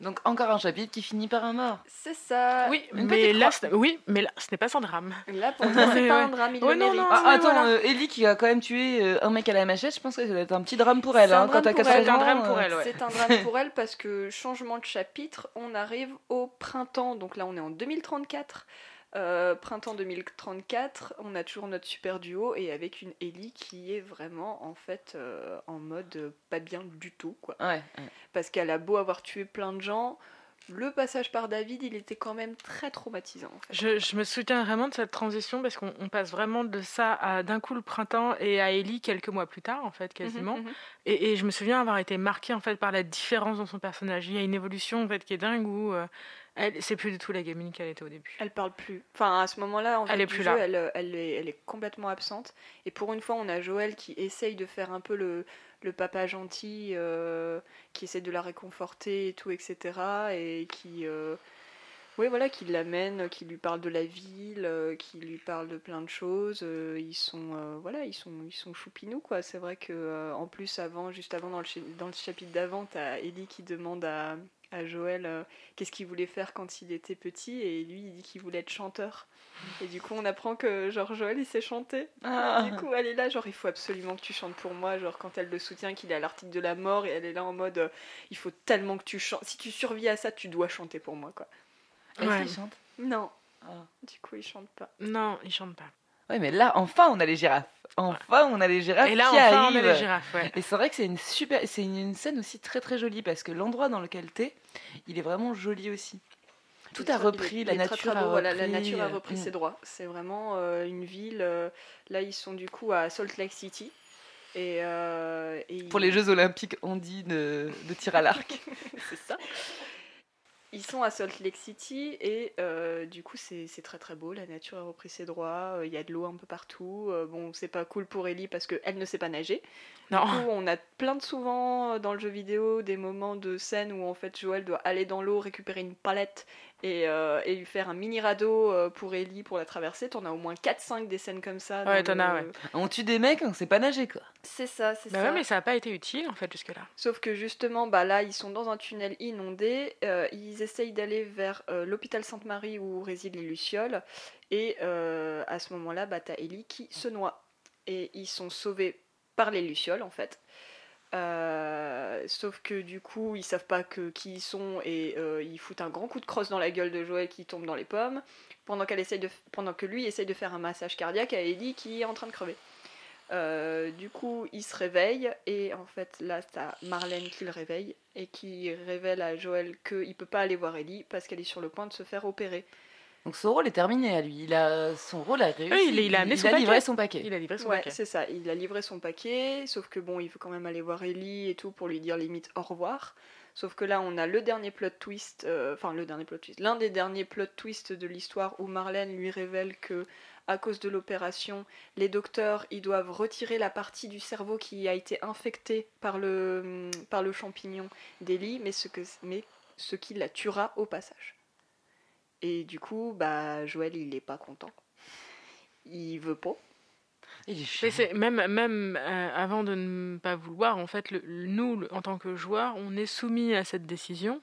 Donc, encore un chapitre qui finit par un mort. c'est ça Oui, une mais là, ce- oui, mais là, ce n'est pas un drame. Là, pour moi, c'est pas ouais. un drame, il Ouais, le non, mérite. non, Ah, ouais, attends, voilà. euh, Ellie qui a quand même tué euh, un mec à la machette, je pense que ça doit être un petit drame pour elle. C'est un Hein, quand drame t'as pour 14 elle. C'est un drame pour euh, elle, ouais. C'est un drame pour elle parce que changement de chapitre, on arrive au printemps. Donc là, on est en 2034. Euh, printemps 2034, on a toujours notre super duo et avec une Ellie qui est vraiment en fait euh, en mode euh, pas bien du tout quoi. Ouais, ouais. Parce qu'elle a beau avoir tué plein de gens, le passage par David, il était quand même très traumatisant. en fait. Je, je me souviens vraiment de cette transition parce qu'on on passe vraiment de ça à d'un coup le printemps et à Ellie quelques mois plus tard en fait quasiment. Mhm, mhm. Et, et je me souviens avoir été marquée en fait par la différence dans son personnage. Il y a une évolution en fait qui est dingue où euh, elle c'est plus du tout la gamine qu'elle était au début. Elle parle plus. Enfin, à ce moment-là, en Elle fait, est du plus jeu, là. Elle, euh, elle est, elle est complètement absente. Et pour une fois, on a Joël qui essaye de faire un peu le, le papa gentil, euh, qui essaie de la réconforter et tout, etc. Et qui, euh, oui, voilà, qui l'amène, qui lui parle de la ville, euh, qui lui parle de plein de choses. Euh, ils sont, euh, voilà, ils sont, ils sont choupinous, quoi. C'est vrai que en plus, avant, juste avant dans le, dans le chapitre d'avant, t'as Ellie qui demande à, à Joël euh, qu'est-ce qu'il voulait faire quand il était petit, et lui, il dit qu'il voulait être chanteur. Et du coup, on apprend que genre Joël, il sait chanter. Ah. Du coup, elle est là, genre il faut absolument que tu chantes pour moi, genre quand elle le soutient, qu'il est à l'article de la mort, et elle est là en mode euh, il faut tellement que tu chantes. Si tu survis à ça, tu dois chanter pour moi, quoi. Est-ce Ouais. qu'il chante? Non, Ah. du coup, il chante pas. Non, il chante pas. Ouais, mais là, enfin, on a les girafes. Enfin, on a les girafes et là qui enfin on arrivent. a les girafes. Ouais. Et c'est vrai que c'est une super, c'est une, une scène aussi très très jolie parce que l'endroit dans lequel t'es, il est vraiment joli aussi. Tout a repris, la nature a beau, repris. la nature a euh, repris ses droits. C'est vraiment euh, une ville. euh, là, ils sont du coup à Salt Lake City. Et, euh, et Pour ils- les Jeux Olympiques andines de, de tir à l'arc. c'est ça. Ils sont à Salt Lake City et euh, du coup c'est très très beau, la nature a repris ses droits, euh, il y a de l'eau un peu partout. euh, bon c'est pas cool pour Ellie parce qu'elle ne sait pas nager. Non. Du coup on a plein de souvent dans le jeu vidéo des moments de scène où en fait Joël doit aller dans l'eau, récupérer une palette et, euh, et lui faire un mini radeau euh, pour Ellie pour la traverser. T'en as au moins 4-5 des scènes comme ça. Ouais, t'en as, le- ouais. On tue des mecs, on sait pas nager quoi. C'est ça, c'est Bah ça. ouais, mais ça n'a pas été utile en fait jusque-là. Sauf que justement, bah là, ils sont dans un tunnel inondé. euh, ils essayent d'aller vers euh, l'hôpital Sainte-Marie où résident les Lucioles. Et euh, à ce moment-là, bah, t'as Ellie qui se noie. Et ils sont sauvés par les Lucioles, en fait. Euh, sauf que du coup, ils savent pas que, qui ils sont et euh, ils foutent un grand coup de crosse dans la gueule de Joël qui tombe dans les pommes. Pendant, qu'elle essaye de, pendant que lui essaye de faire un massage cardiaque à Ellie qui est en train de crever. Euh, du coup, il se réveille et en fait là, t'as Marlène qui le réveille et qui révèle à Joël qu'il peut pas aller voir Ellie parce qu'elle est sur le point de se faire opérer. Donc son rôle est terminé à lui. Il a son rôle a réussi. Oui, il- il a amené son livré son paquet. Il a livré son Ouais, paquet. c'est ça. Il a livré son paquet, sauf que bon, il veut quand même aller voir Ellie et tout pour lui dire limite au revoir. Sauf que là, on a le dernier plot twist, euh, enfin le dernier plot twist, l'un des derniers plot twists de l'histoire où Marlène lui révèle que à cause de l'opération, les docteurs ils doivent retirer la partie du cerveau qui a été infectée par le par le champignon d'Ellie, mais ce que mais ce qui la tuera au passage. Et du coup, bah Joël il est pas content. Il veut pas. Il est Mais chiant. c'est même même euh, avant de ne pas vouloir, en fait, le- nous, le- en tant que joueurs, on est soumis à cette décision.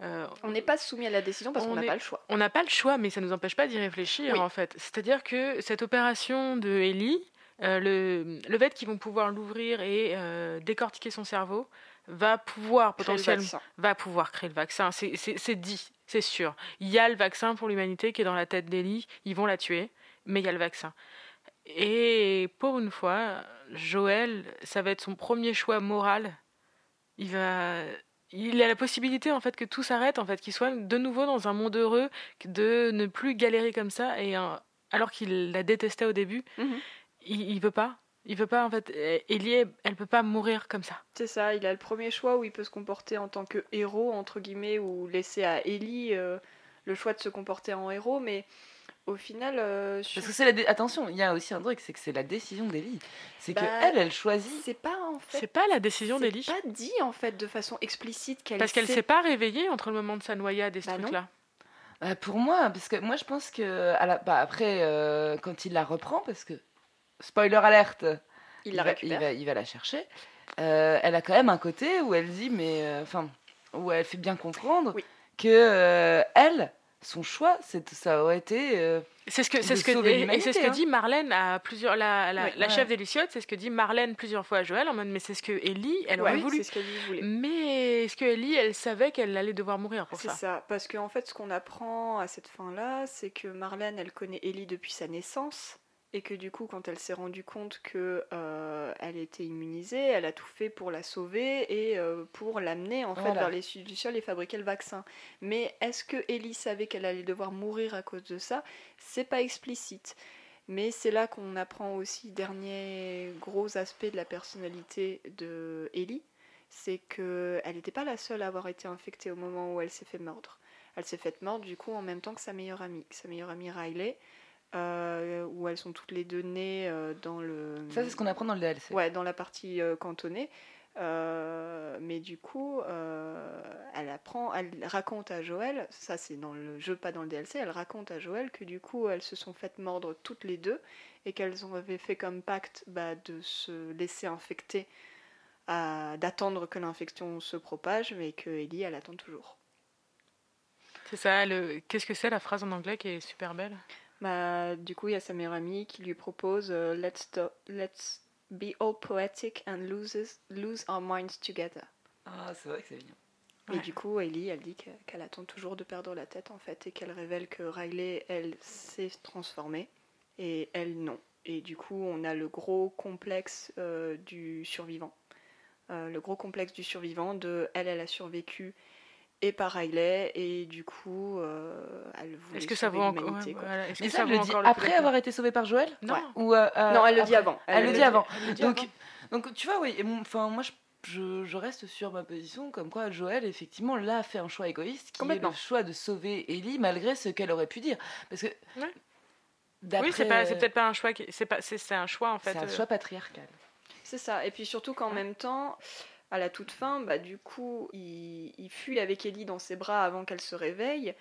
Euh, On n'est pas soumis à la décision parce On qu'on n'a pas le choix. on n'a pas le choix, mais ça ne nous empêche pas d'y réfléchir, Oui. en fait. C'est-à-dire que cette opération de Ellie, euh, le, le fait qu'ils vont pouvoir l'ouvrir et euh, décortiquer son cerveau, va pouvoir Créer le potentiellement vaccin. va pouvoir créer le vaccin. C'est- dit, c'est sûr. Il y a le vaccin pour l'humanité qui est dans la tête d'Ellie. Ils vont la tuer, mais il y a le vaccin. Et pour une fois, Joël, ça va être son premier choix moral. Il va, il a la possibilité en fait que tout s'arrête, en fait, qu'il soit de nouveau dans un monde heureux, de ne plus galérer comme ça. Et euh, alors qu'il la détestait au début, Mhm. il, il veut pas. Il veut pas en fait. Ellie, elle peut pas mourir comme ça. C'est ça, il a le premier choix où il peut se comporter en tant que héros, entre guillemets, ou laisser à Ellie euh, le choix de se comporter en héros, mais au final, euh, Parce que c'est la dé- attention, il y a aussi un truc, c'est que c'est la décision d'Ellie. C'est que Bah, elle, elle choisit. c'est pas en fait. C'est pas la décision c'est d'Ellie. pas dit en fait de façon explicite qu'elle Parce qu'elle s'est pas réveillée entre le moment de sa noyade et ce Bah non. truc-là. Bah, pour moi, parce que moi je pense que à la... bah, après, euh, quand il la reprend, parce que spoiler alerte, il la va, récupère. va, il va la chercher. euh, elle a quand même un côté où elle dit, mais euh, enfin, où elle fait bien comprendre Oui. que euh, elle, son choix, c'est ça aurait été. euh, C'est ce que c'est ce que sauver et- et c'est ce que l'humanité, hein. dit Marlène à plusieurs la, la, Oui, la ouais. chef des Lucioles, c'est ce que dit Marlène plusieurs fois à Joël en mode mais c'est ce que Ellie elle Ouais, aurait voulu. c'est ce qu'elle voulait. Mais est-ce que Ellie elle savait qu'elle allait devoir mourir pour C'est ça ça, parce qu'en fait, ce qu'on apprend à cette fin-là, c'est que Marlène, elle connaît Ellie depuis sa naissance, et que du coup, quand elle s'est rendue compte que euh, elle était immunisée, elle a tout fait pour la sauver et euh, pour l'amener en fait vers les solutions et fabriquer le vaccin. Mais est-ce que Ellie savait qu'elle allait devoir mourir à cause de ça? C'est pas explicite. Mais c'est là qu'on apprend aussi dernier gros aspect de la personnalité de Ellie, c'est que elle n'était pas la seule à avoir été infectée au moment où elle s'est fait mordre. Elle s'est fait mordre du coup en même temps que sa meilleure amie, sa meilleure amie Riley euh, où elles sont toutes les deux nées euh, dans le. Ça, c'est ce qu'on apprend dans le DLC. Ouais, dans la partie euh, cantonnée. Euh, mais du coup, euh, elle apprend, elle raconte à Joël, ça c'est dans le jeu, pas dans le DLC, elle raconte à Joël que du coup elles se sont faites mordre toutes les deux et qu'elles avaient fait comme pacte bah, de se laisser infecter, à- d'attendre que l'infection se propage, mais que Ellie elle attend toujours. C'est ça, le... qu'est-ce que c'est la phrase en anglais qui est super belle? Bah, du coup, il y a sa meilleure amie qui lui propose euh, let's, do- let's be all poetic and loses, lose our minds together. Ah, c'est vrai que c'est mignon. Et Ouais. du coup, Ellie, elle dit que- qu'elle attend toujours de perdre la tête en fait, et qu'elle révèle que Riley, elle, s'est transformée, et elle, non. Et du coup, on a le gros complexe euh, du survivant. Euh, le gros complexe du survivant de elle, elle a survécu et par Riley, et du coup, euh, elle voulait Est-ce que ça vaut encore ouais, quoi. voilà. Est-ce Mais que ça, ça le dit le après avoir été sauvée par Joël? Non. Ouais. Ou, euh, euh, Non, elle le dit après avant. Elle, le dit avant. dit Donc, avant. donc tu vois, oui. Enfin, moi, je, je, je reste sur ma position, comme quoi Joël, effectivement, là, a fait un choix égoïste, qui est le choix de sauver Ellie, malgré ce qu'elle aurait pu dire. Parce que. Ouais. Oui, c'est euh, peut-être pas un choix, qui- c'est pas, c'est un choix en fait. C'est un choix patriarcal. C'est ça. Et puis surtout qu'en Ouais. même temps, à la toute fin, bah, du coup, il, il fuit avec Ellie dans ses bras avant qu'elle se réveille.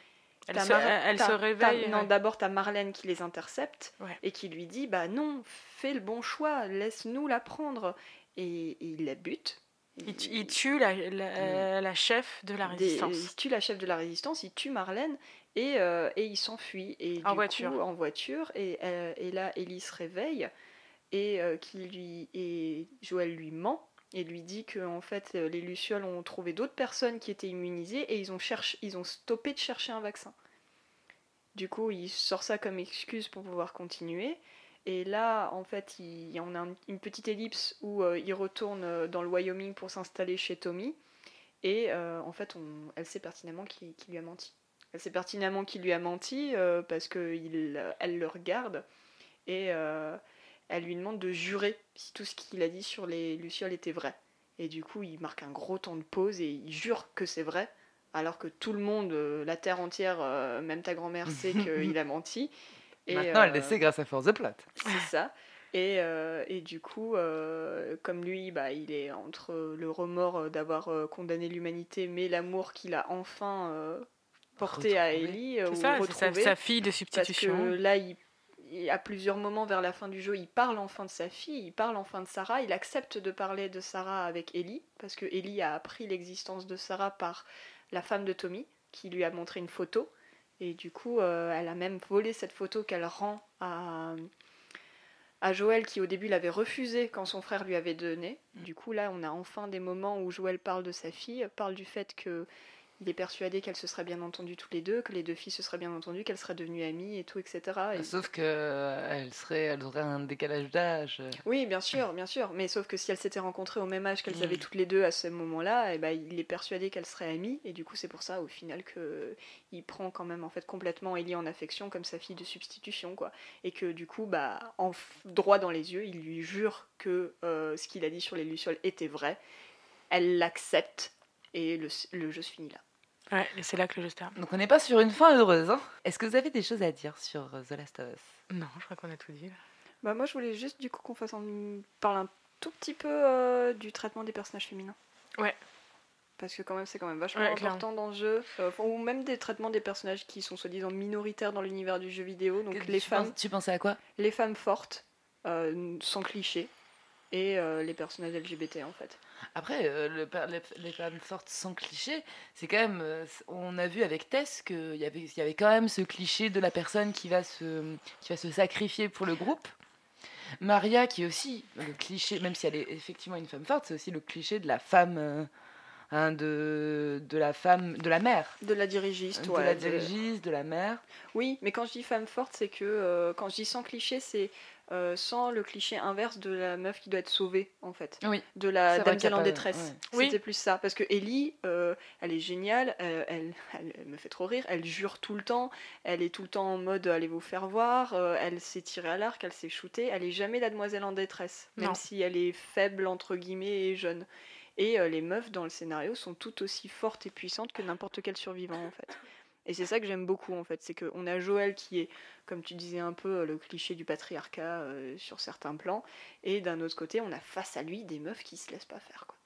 Elle, se, elle- réveille. Non, ouais. d'abord, t'as Marlène qui les intercepte Ouais. et qui lui dit Bah non, fais le bon choix, laisse-nous la prendre. Et, et il la bute. Il, tu- il tue la, la, la chef de la Des- résistance. il tue la chef de la résistance, il tue Marlène et, euh, et il s'enfuit. Et En du voiture. coup, en voiture. Et, euh, et là, Ellie se réveille et, euh, qui lui, et Joël lui ment et lui dit que en fait, euh, les Lucioles ont trouvé d'autres personnes qui étaient immunisées et ils ont, cherché, ils ont stoppé de chercher un vaccin. Du coup, il sort ça comme excuse pour pouvoir continuer. Et là, en fait, il y en a un- une petite ellipse où euh, il retourne euh, dans le Wyoming pour s'installer chez Tommy. Et en fait, elle sait pertinemment qu'il lui a menti. Elle sait pertinemment qu'il lui a menti parce qu'elle le regarde et elle lui demande de jurer si tout ce qu'il a dit sur les Lucioles était vrai. Et du coup, il marque un gros temps de pause et il jure que c'est vrai, alors que tout le monde, euh, la terre entière, euh, même ta grand-mère sait qu'il a menti. Et, Maintenant, elle euh, le sait grâce à Force de Plot. c'est ça. Et, euh, et du coup, euh, comme lui, bah, il est entre le remords d'avoir euh, condamné l'humanité, mais l'amour qu'il a enfin euh, porté à. Ellie, euh, C'est ou ça, c'est sa, sa fille de parce que substitution. là, il- à plusieurs moments vers la fin du jeu, il parle enfin de sa fille, il parle enfin de Sarah, il accepte de parler de Sarah avec Ellie, parce que Ellie a appris l'existence de Sarah par la femme de Tommy, qui lui a montré une photo. Et du coup, euh, elle a même volé cette photo qu'elle rend à, à Joël, qui au début l'avait refusée quand son frère lui avait donné. Du coup, là, on a enfin des moments où Joël parle de sa fille, parle du fait que il est persuadé qu'elles se seraient bien entendues toutes les deux, que les deux filles se seraient bien entendues, qu'elles seraient devenues amies et tout, etc. Et- Sauf que euh, elle serait, elle aurait un décalage d'âge. Oui, bien sûr, bien sûr. Mais sauf que si elles s'étaient rencontrées au même âge qu'elles Mm. avaient toutes les deux à ce moment-là, eh ben, il est persuadé qu'elles seraient amies. Et du coup, c'est pour ça, au final, que il prend quand même en fait complètement Ellie en affection comme sa fille de substitution, quoi. Et que du coup, bah, en droit dans les yeux, il lui jure que euh, ce qu'il a dit sur les lucioles était vrai. Elle l'accepte et le, le jeu se finit là. Ouais, et c'est là que le jeu se termine. Donc on n'est pas sur une fin heureuse. Hein Est-ce que vous avez des choses à dire sur euh, The Last of Us? Non, je crois qu'on a tout dit. là. Bah moi, je voulais juste du coup qu'on fasse un... parle un tout petit peu euh, du traitement des personnages féminins. Ouais. Parce que quand même, c'est quand même vachement Ouais, important dans le jeu. Euh, ou même des traitements des personnages qui sont soi-disant minoritaires dans l'univers du jeu vidéo. Donc Que- les tu femmes, penses- tu pensais à quoi? les femmes fortes, euh, sans cliché, et euh, les personnages LGBT en fait. Après, euh, le les, les femmes fortes sans cliché, c'est quand même. euh, on a vu avec Tess qu'il y avait, y avait quand même ce cliché de la personne qui va se, qui va se sacrifier pour le groupe. Maria, qui est aussi le cliché, même si elle est effectivement une femme forte, c'est aussi le cliché de la femme. hein, de, de la femme, de la mère, De la dirigiste, de ouais, la dirigiste, de la mère. Oui, mais quand je dis femme forte, c'est que quand je dis sans cliché, c'est euh, sans le cliché inverse de la meuf qui doit être sauvée, en fait. Oui. De la damsel en détresse. ouais. Oui. C'était plus ça. Parce que Ellie, euh, elle est géniale, euh, elle, elle- elle me fait trop rire, elle jure tout le temps, elle est tout le temps en mode allez vous faire voir, euh, elle s'est tirée à l'arc, elle s'est shootée, elle est jamais la demoiselle en détresse, même Non. si elle est faible, entre guillemets, et jeune. Et euh, les meufs dans le scénario sont tout aussi fortes et puissantes que n'importe quel survivant, en fait. Et c'est ça que j'aime beaucoup, en fait, c'est qu'on a Joël qui est, comme tu disais un peu, euh, le cliché du patriarcat euh, sur certains plans, et d'un autre côté, on a face à lui des meufs qui se laissent pas faire, quoi.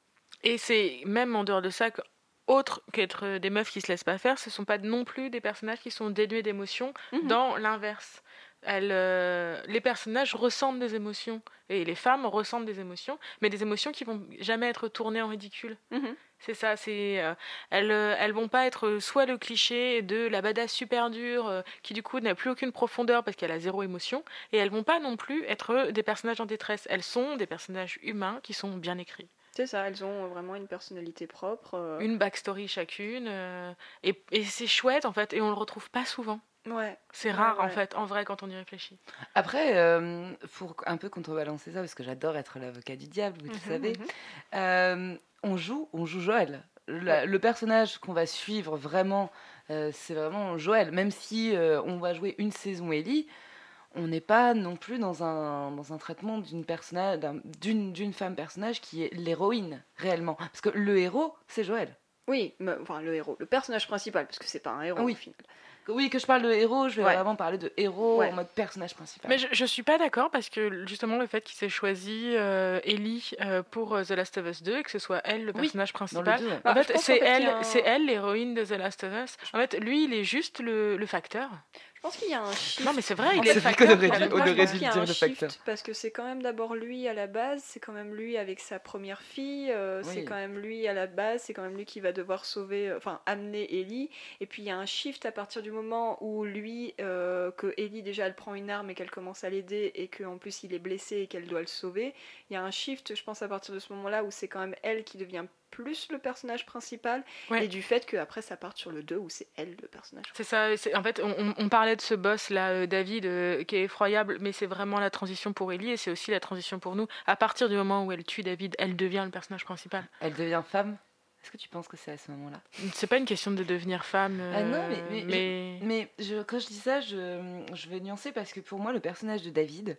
Et c'est même en dehors de ça, que- autre qu'être des meufs qui se laissent pas faire, ce sont pas non plus des personnages qui sont dénués d'émotions Mhm. dans l'inverse. Euh, les personnages ressentent des émotions et les femmes ressentent des émotions, mais des émotions qui vont jamais être tournées en ridicule. Mhm. C'est ça, c'est euh, elles, euh, elles vont pas être soit le cliché de la badass super dure euh, qui du coup n'a plus aucune profondeur parce qu'elle a zéro émotion, et elles vont pas non plus être des personnages en détresse. Elles sont des personnages humains qui sont bien écrits. C'est ça, elles ont vraiment une personnalité propre. euh, une backstory chacune euh, et, et c'est chouette en fait et on le retrouve pas souvent Ouais. c'est Ouais, rare en fait en vrai quand on y réfléchit Après, euh, pour un peu contrebalancer ça, parce que j'adore être l'avocat du diable, vous le Mhm, savez, mhm. euh, on joue, on joue Joël. La- Le personnage qu'on va suivre vraiment, euh, c'est vraiment Joël. Même si euh, on va jouer une saison Ellie, on n'est pas non plus dans un, dans un traitement d'une personnage, d'un- d'une d'une femme personnage qui est l'héroïne réellement. Parce que le héros, c'est Joël. Oui, mais- enfin le héros, le personnage principal, parce que c'est pas un héros Oui. au final. Oui, que je parle de héros, je vais Ouais. vraiment parler de héros Ouais. en mode personnage principal. mais je, je suis pas d'accord parce que justement le fait qu'il s'ait choisi euh, Ellie euh, pour euh, The Last of Us 2 et que ce soit elle le Oui, personnage le principal. Bah, en je fait, c'est elle, un- c'est elle l'héroïne de The Last of Us. En fait, lui, il est juste le, le facteur. Je pense qu'il y a un shift. Non, mais c'est vrai, il est vrai facteur. Moi, je pense qu'il y a un shift, facteur. parce que c'est quand même d'abord lui à la base, c'est quand même lui avec sa première fille, euh, c'est quand même lui à la base, c'est quand même lui qui va devoir sauver, euh, enfin amener Ellie. Et puis il y a un shift à partir du moment où lui, euh, que Ellie déjà elle prend une arme et qu'elle commence à l'aider et qu'en plus il est blessé et qu'elle doit le sauver. Il y a un shift, je pense, à partir de ce moment-là où c'est quand même elle qui devient plus le personnage principal Ouais. et du fait qu'après ça part sur le 2 où c'est elle le personnage. C'est ça. c'est- En fait, on, on- on parlait de ce boss là, euh, David, euh, qui est effroyable, mais c'est vraiment la transition pour Ellie et c'est aussi la transition pour nous. À partir du moment où elle tue David, elle devient le personnage principal. Elle devient femme? Est-ce que tu penses que c'est à ce moment-là? C'est pas une question de devenir femme. Ah non, euh, mais- mais- mais- Mais je, quand je dis ça, je, je vais nuancer parce que pour moi, le personnage de David,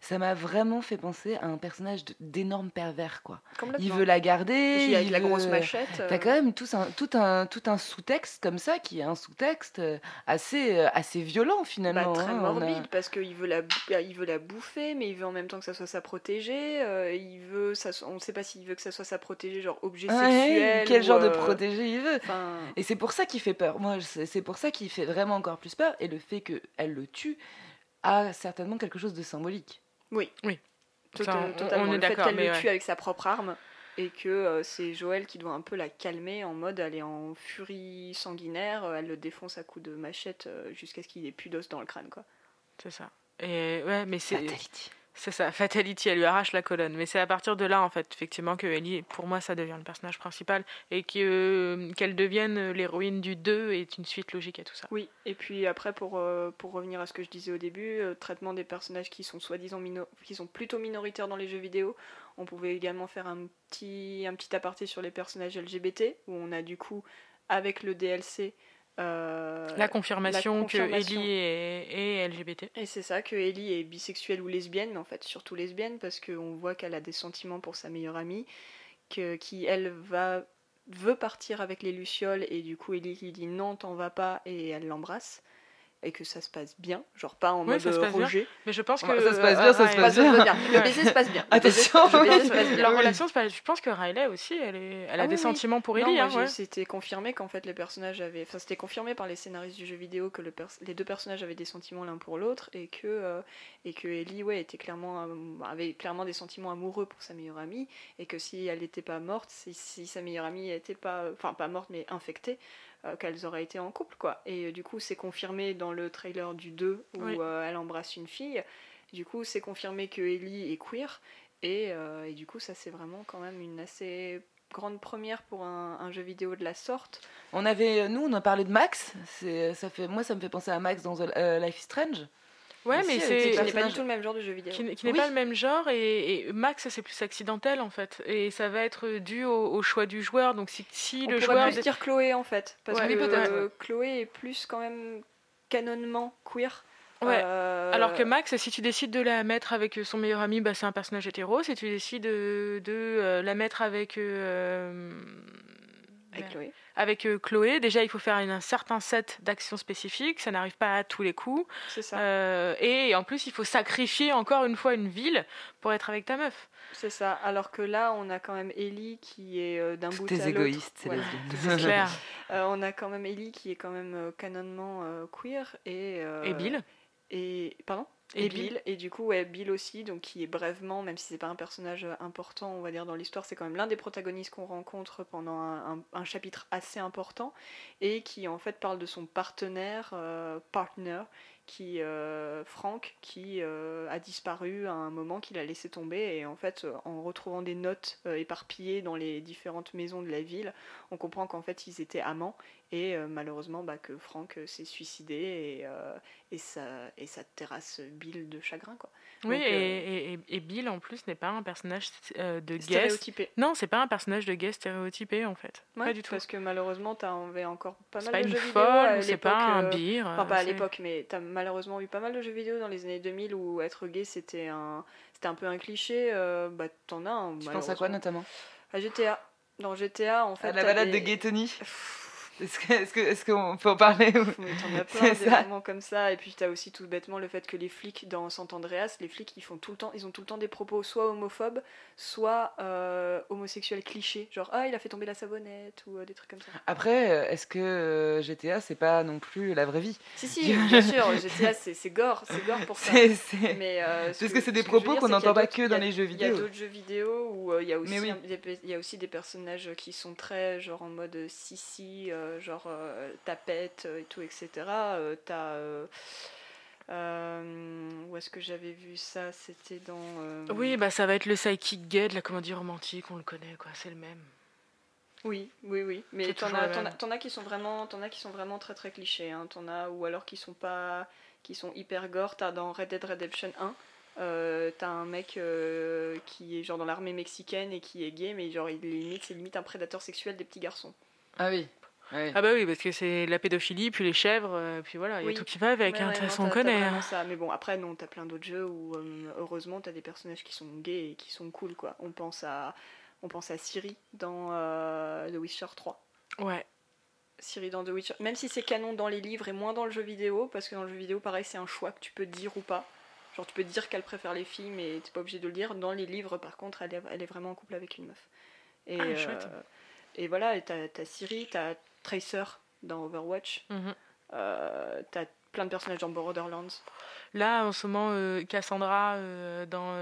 ça m'a vraiment fait penser à un personnage d'énorme pervers, quoi. Il veut la garder. Il la veut- grosse machette. T'as euh, quand même tout un, tout un, tout un sous-texte comme ça qui est un sous-texte euh, assez, euh, assez violent Bah, finalement. très hein. A- morbide parce qu'il veut la bah, il veut la bouffer mais il veut en même temps que ça soit sa protégée euh, il veut ça on ne sait pas s'il veut que ça soit sa protégée genre objet sexuel quel genre de euh, protégé il veut enfin, Et c'est pour ça qu'il fait peur. Moi, c'est pour ça qu'il fait vraiment encore plus peur. Et le fait qu'elle le tue a certainement quelque chose de symbolique. tot- Ça, on- totalement on est le fait d'accord, qu'elle le ouais. tue avec sa propre arme et que euh, c'est Joël qui doit un peu la calmer en mode elle est en furie sanguinaire euh, elle le défonce à coups de machette euh, jusqu'à ce qu'il ait plus d'os dans le crâne quoi C'est ça. Et ouais, mais c'est Fatality. C'est ça. Fatality, elle lui arrache la colonne. Mais c'est à partir de là, en fait, effectivement, que Ellie, pour moi, ça devient le personnage principal et que qu'elle devienne l'héroïne du 2 est une suite logique à tout ça. Oui, et puis après, pour, euh, revenir à ce que je disais au début, euh, traitement des personnages qui sont soi-disant qui plutôt minoritaires dans les jeux vidéo, on pouvait également faire un petit, un petit aparté sur les personnages LGBT, où on a du coup, avec le DLC, euh, La confirmation, la confirmation. que Ellie est, est LGBT. et c'est ça, que Ellie est bisexuelle ou lesbienne, mais en fait surtout lesbienne, parce qu'on voit qu'elle a des sentiments pour sa meilleure amie, que, qui elle va veut partir avec les Lucioles, et du coup Ellie lui dit non, t'en vas pas, et elle l'embrasse, et que ça se passe bien, genre pas en Oui, mode ça se passe bien. rejet. Mais je pense que. Ça se passe bien, ça se Riley- passe Enfin, bien. ça se passe bien. Le baiser se passe bien. Attention. le baiser se passe bien. Leur relation, se passe- je pense que Riley aussi, elle, est, elle a Ah des oui, sentiments pour Ellie. hein, ouais. c'était confirmé qu'en fait les personnages avaient, enfin c'était confirmé par les scénaristes du jeu vidéo que le pers- les deux personnages avaient des sentiments l'un pour l'autre et que euh, et que Ellie ouais était clairement euh, avait clairement des sentiments amoureux pour sa meilleure amie et que si elle n'était pas morte, si, si sa meilleure amie était pas, enfin pas morte mais infectée, euh, qu'elles auraient été en couple quoi. Et euh, du coup c'est confirmé dans le trailer du 2 où Oui. euh, elle embrasse une fille. Du coup c'est confirmé que Ellie est queer et, et du coup ça c'est vraiment quand même une assez grande première pour un, un jeu vidéo de la sorte. On avait, nous, on a parlé de Max. C'est, ça fait, moi, ça me fait penser à Max dans The- Life is Strange. Ouais, mais avec c'est Qui n'est pas du tout le même genre de jeu vidéo. qui, n'est Oui. pas le même genre et, et Max c'est plus accidentel en fait et ça va être dû au, au choix du joueur donc si, si On le joueur plus dire Chloé en fait, parce Ouais, que euh, Chloé est plus quand même canonement queer. Ouais. Euh, alors que Max si tu décides de la mettre avec son meilleur ami bah, c'est un personnage hétéro si tu décides de, de, euh, la mettre avec euh, avec Chloé. avec euh, Chloé déjà il faut faire une- un certain set d'actions spécifiques ça n'arrive pas à tous les coups C'est ça. Euh, et en plus il faut sacrifier encore une fois une ville pour être avec ta meuf C'est ça. Alors que là, on a quand même Ellie qui est euh, d'un bout à l'autre. égoïste, c'est lesbienne. c'est clair Euh, on a quand même Ellie qui est quand même euh, canonement euh, queer et euh, et Bill et pardon? Et et, Bill. Bill. et du coup ouais, Bill aussi donc qui est brèvement même si c'est pas un personnage important on va dire dans l'histoire c'est quand même l'un des protagonistes qu'on rencontre pendant un, un- un chapitre assez important et qui en fait parle de son partenaire euh, partner qui euh, Frank qui euh, a disparu à un moment qu'il a laissé tomber et en fait en retrouvant des notes éparpillées dans les différentes maisons de la ville on comprend qu'en fait ils étaient amants et euh, malheureusement bah, que Frank euh, s'est suicidé et, euh, et, ça, et ça terrasse Bill de chagrin quoi. Oui, Donc, et, euh, et- et- et Bill en plus n'est pas un personnage euh, de guest. Stéréotypé. Non, c'est pas un personnage de guest stéréotypé en fait. Ouais, pas du tout. Parce que malheureusement tu avais encore pas mal pas de jeux vidéo à folle, ou c'est l'époque, pas un beer. Enfin, pas à l'époque, mais t'as malheureusement eu pas mal de jeux vidéo dans les années 2000 où être gay c'était un, c'était un peu un cliché. euh, bah, t'en as un. Tu penses à quoi notamment? À GTA. Dans GTA, en fait. À la balade des- de Gay Tony Est-ce que- est-ce que- est-ce qu'on peut en parler T'en as C'est plein des ça. moments comme ça. Et puis t'as aussi tout bêtement le fait que les flics dans Sant Andreas, les flics ils font tout le temps, ils ont tout le temps des propos soit homophobes, soit euh, homosexuels clichés. Genre ah il a fait tomber la savonnette ou euh, des trucs comme ça. Après, euh, est-ce que GTA, c'est pas non plus la vraie vie? Si si, bien sûr, GTA c'est gore, c'est gore pour ça. Mais euh, ce Parce que c'est des ce propos qu'on n'entend pas que dans a- les jeux Il y a vidéo. d'autres jeux vidéo où il y a aussi oui. il y a aussi des personnages qui sont très genre en mode sissi, euh, genre euh, tapette euh, et tout, etc. Euh, T'as euh, euh, où est-ce que j'avais vu ça? C'était dans. euh, Oui, bah ça va être le psychic gay de la comédie romantique, on le connaît quoi, c'est le même. Oui, oui, oui. Mais t'en as, le t'en même. as, t'en as qui sont vraiment, t'en as qui sont vraiment très très clichés. Hein. T'en as ou alors qui sont pas, qui sont hyper gore. T'as dans Red Dead Redemption 1, euh, t'as un mec euh, qui est genre dans l'armée mexicaine et qui est gay, mais genre il limite, c'est limite un prédateur sexuel des petits garçons. Ah oui. Ouais. Ah bah oui, parce que c'est la pédophilie, puis les chèvres, euh, puis voilà, il y a tout qui va avec, Ouais, hein, façon on connaît. hein. ça. Mais bon, après non, t'as plein d'autres jeux où euh, heureusement t'as des personnages qui sont gays et qui sont cool quoi. On pense à, on pense à Siri dans euh, The Witcher 3. Ouais. Siri dans The Witcher, même si c'est canon dans les livres et moins dans le jeu vidéo, parce que dans le jeu vidéo, pareil, c'est un choix que tu peux dire ou pas. Genre, tu peux dire qu'elle préfère les filles, mais t'es pas obligé de le dire. Dans les livres, par contre, elle est, elle est vraiment en couple avec une meuf. Et, Ah, chouette. et voilà, t'as Siri, t'as Tracer dans Overwatch, Mhm. euh, t'as plein de personnages dans Borderlands. Là, en ce moment, euh, Cassandra euh, dans.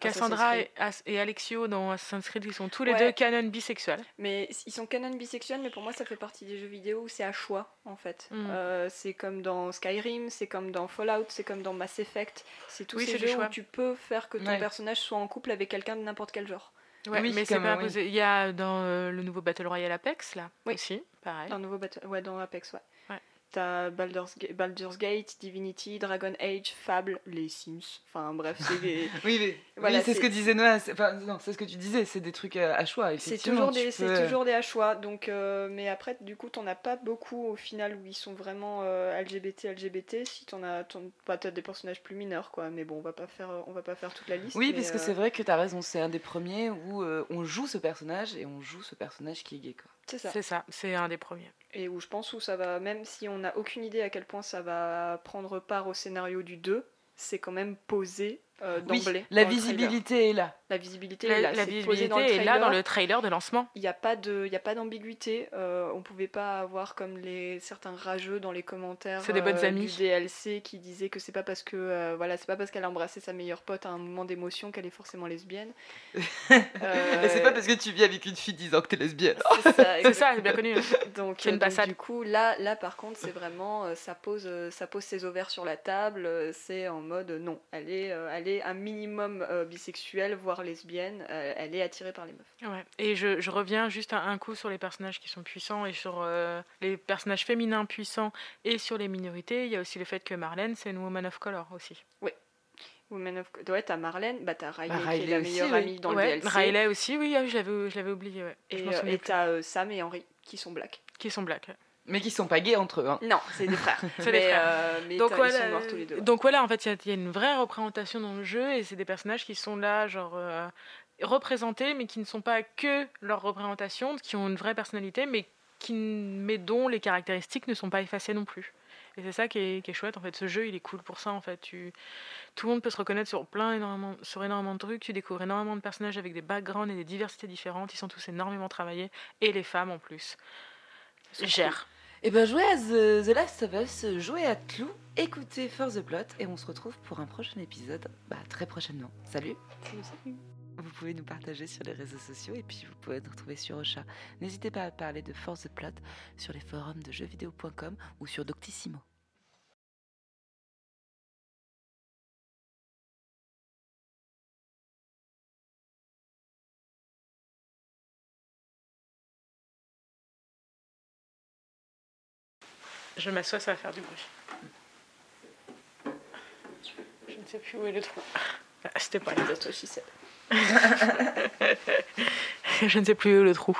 Cassandra et, Alexio dans Assassin's Creed, ils sont tous les Ouais. deux canon bisexuels. Mais ils sont canon bisexuels, mais pour moi, ça fait partie des jeux vidéo où c'est à choix, en fait. Mhm. C'est comme dans Skyrim, c'est comme dans Fallout, c'est comme dans Mass Effect. C'est tous Oui, ces jeux choix. où tu peux faire que ton Ouais. personnage soit en couple avec quelqu'un de n'importe quel genre. Ouais, Oui, mais c'est pas oui. imposé. Il y a dans euh, le nouveau Battle Royale Apex, là Oui. aussi, pareil. Dans, nouveau Battle- ouais, dans Apex, ouais. Ouais. T'as Baldur's, Ga- Baldur's Gate, Divinity, Dragon Age, Fable, les Sims. Enfin bref, c'est des... Oui, mais Voilà, oui, c'est ce que disait Noah. c'est- Enfin, non, c'est ce que tu disais, c'est des trucs euh, à choix. C'est toujours, des, peux- toujours des à choix. Donc, euh, mais après, du coup, t'en as pas beaucoup au final où ils sont vraiment euh, LGBT, LGBT. Si t'en as, bah, t'as des personnages plus mineurs, quoi. Mais bon, on va pas faire, on va pas faire toute la liste. Oui, mais, parce que euh, c'est vrai que t'as raison, c'est un des premiers où euh, on joue ce personnage et on joue ce personnage qui est gay. Quoi. c'est ça. C'est ça, c'est un des premiers. Et où je pense où ça va, même si on n'a aucune idée à quel point ça va prendre part au scénario du 2, c'est quand même posé euh, Oui, d'emblée. la le trailer. visibilité est là. La visibilité La, est là. la c'est posé visibilité dans le est là trailer. dans le trailer de lancement. Il n'y a pas de, il y a pas d'ambiguïté. Euh, on pouvait pas avoir comme les certains rageux dans les commentaires. C'est des bonnes euh, amies. Du DLC qui disaient que c'est pas parce que euh, voilà, c'est pas parce qu'elle a embrassé sa meilleure pote à un moment d'émotion qu'elle est forcément lesbienne. Euh, Et c'est pas parce que tu vis avec une fille disant que t'es lesbienne. c'est ça, C'est bien connu. Donc, C'est une donc, passade. du coup, là, là par contre, c'est vraiment, euh, ça pose, euh, ça pose ses ovaires sur la table. euh, c'est en mode non, elle est, euh, elle est un minimum euh, bisexuelle, voire lesbienne, euh, elle est attirée par les meufs. Ouais. Et je, je reviens juste un, un coup sur les personnages qui sont puissants et sur euh, les personnages féminins puissants et sur les minorités. Il y a aussi le fait que Marlène, c'est une woman of color aussi. Women of... Ouais, t'as Marlène, bah t'as Riley, Bah, qui est Riley la aussi, meilleure oui. amie dans Ouais, le DLC. Riley aussi, oui, ah, je l'avais, je l'avais oublié. Ouais. Je Et euh, souviens et plus. t'as euh, Sam et Henry qui sont black. Qui sont blacks. Mais qui sont pas gays entre eux. Hein. Non, c'est des frères. C'est des mais, frères. euh, mais Donc voilà, ils sont noirs tous les deux. donc voilà, en fait, il y a- il y, a une vraie représentation dans le jeu et c'est des personnages qui sont là, genre euh, représentés, mais qui ne sont pas que leur représentation, qui ont une vraie personnalité, mais qui, mais dont les caractéristiques ne sont pas effacées non plus. Et c'est ça qui est, qui est chouette. En fait, ce jeu, il est cool pour ça. En fait, tu, tout le monde peut se reconnaître sur plein, énormément, sur énormément de trucs. Tu découvres énormément de personnages avec des backgrounds et des diversités différentes. Ils sont tous énormément travaillés et les femmes en plus. sont Et ben jouez à The, The Last of Us, jouez à Clou, écoutez For the Plot et on se retrouve pour un prochain épisode bah, très prochainement. Salut Vous pouvez nous partager sur les réseaux sociaux et puis vous pouvez nous retrouver sur Ocha. N'hésitez pas à parler de For the Plot sur les forums de jeuxvideo.com ou sur Doctissimo. Je m'assois, ça va faire du bruit. Je ne sais plus où est le trou. Ah, C'était pas là. Je ne sais plus où est le trou.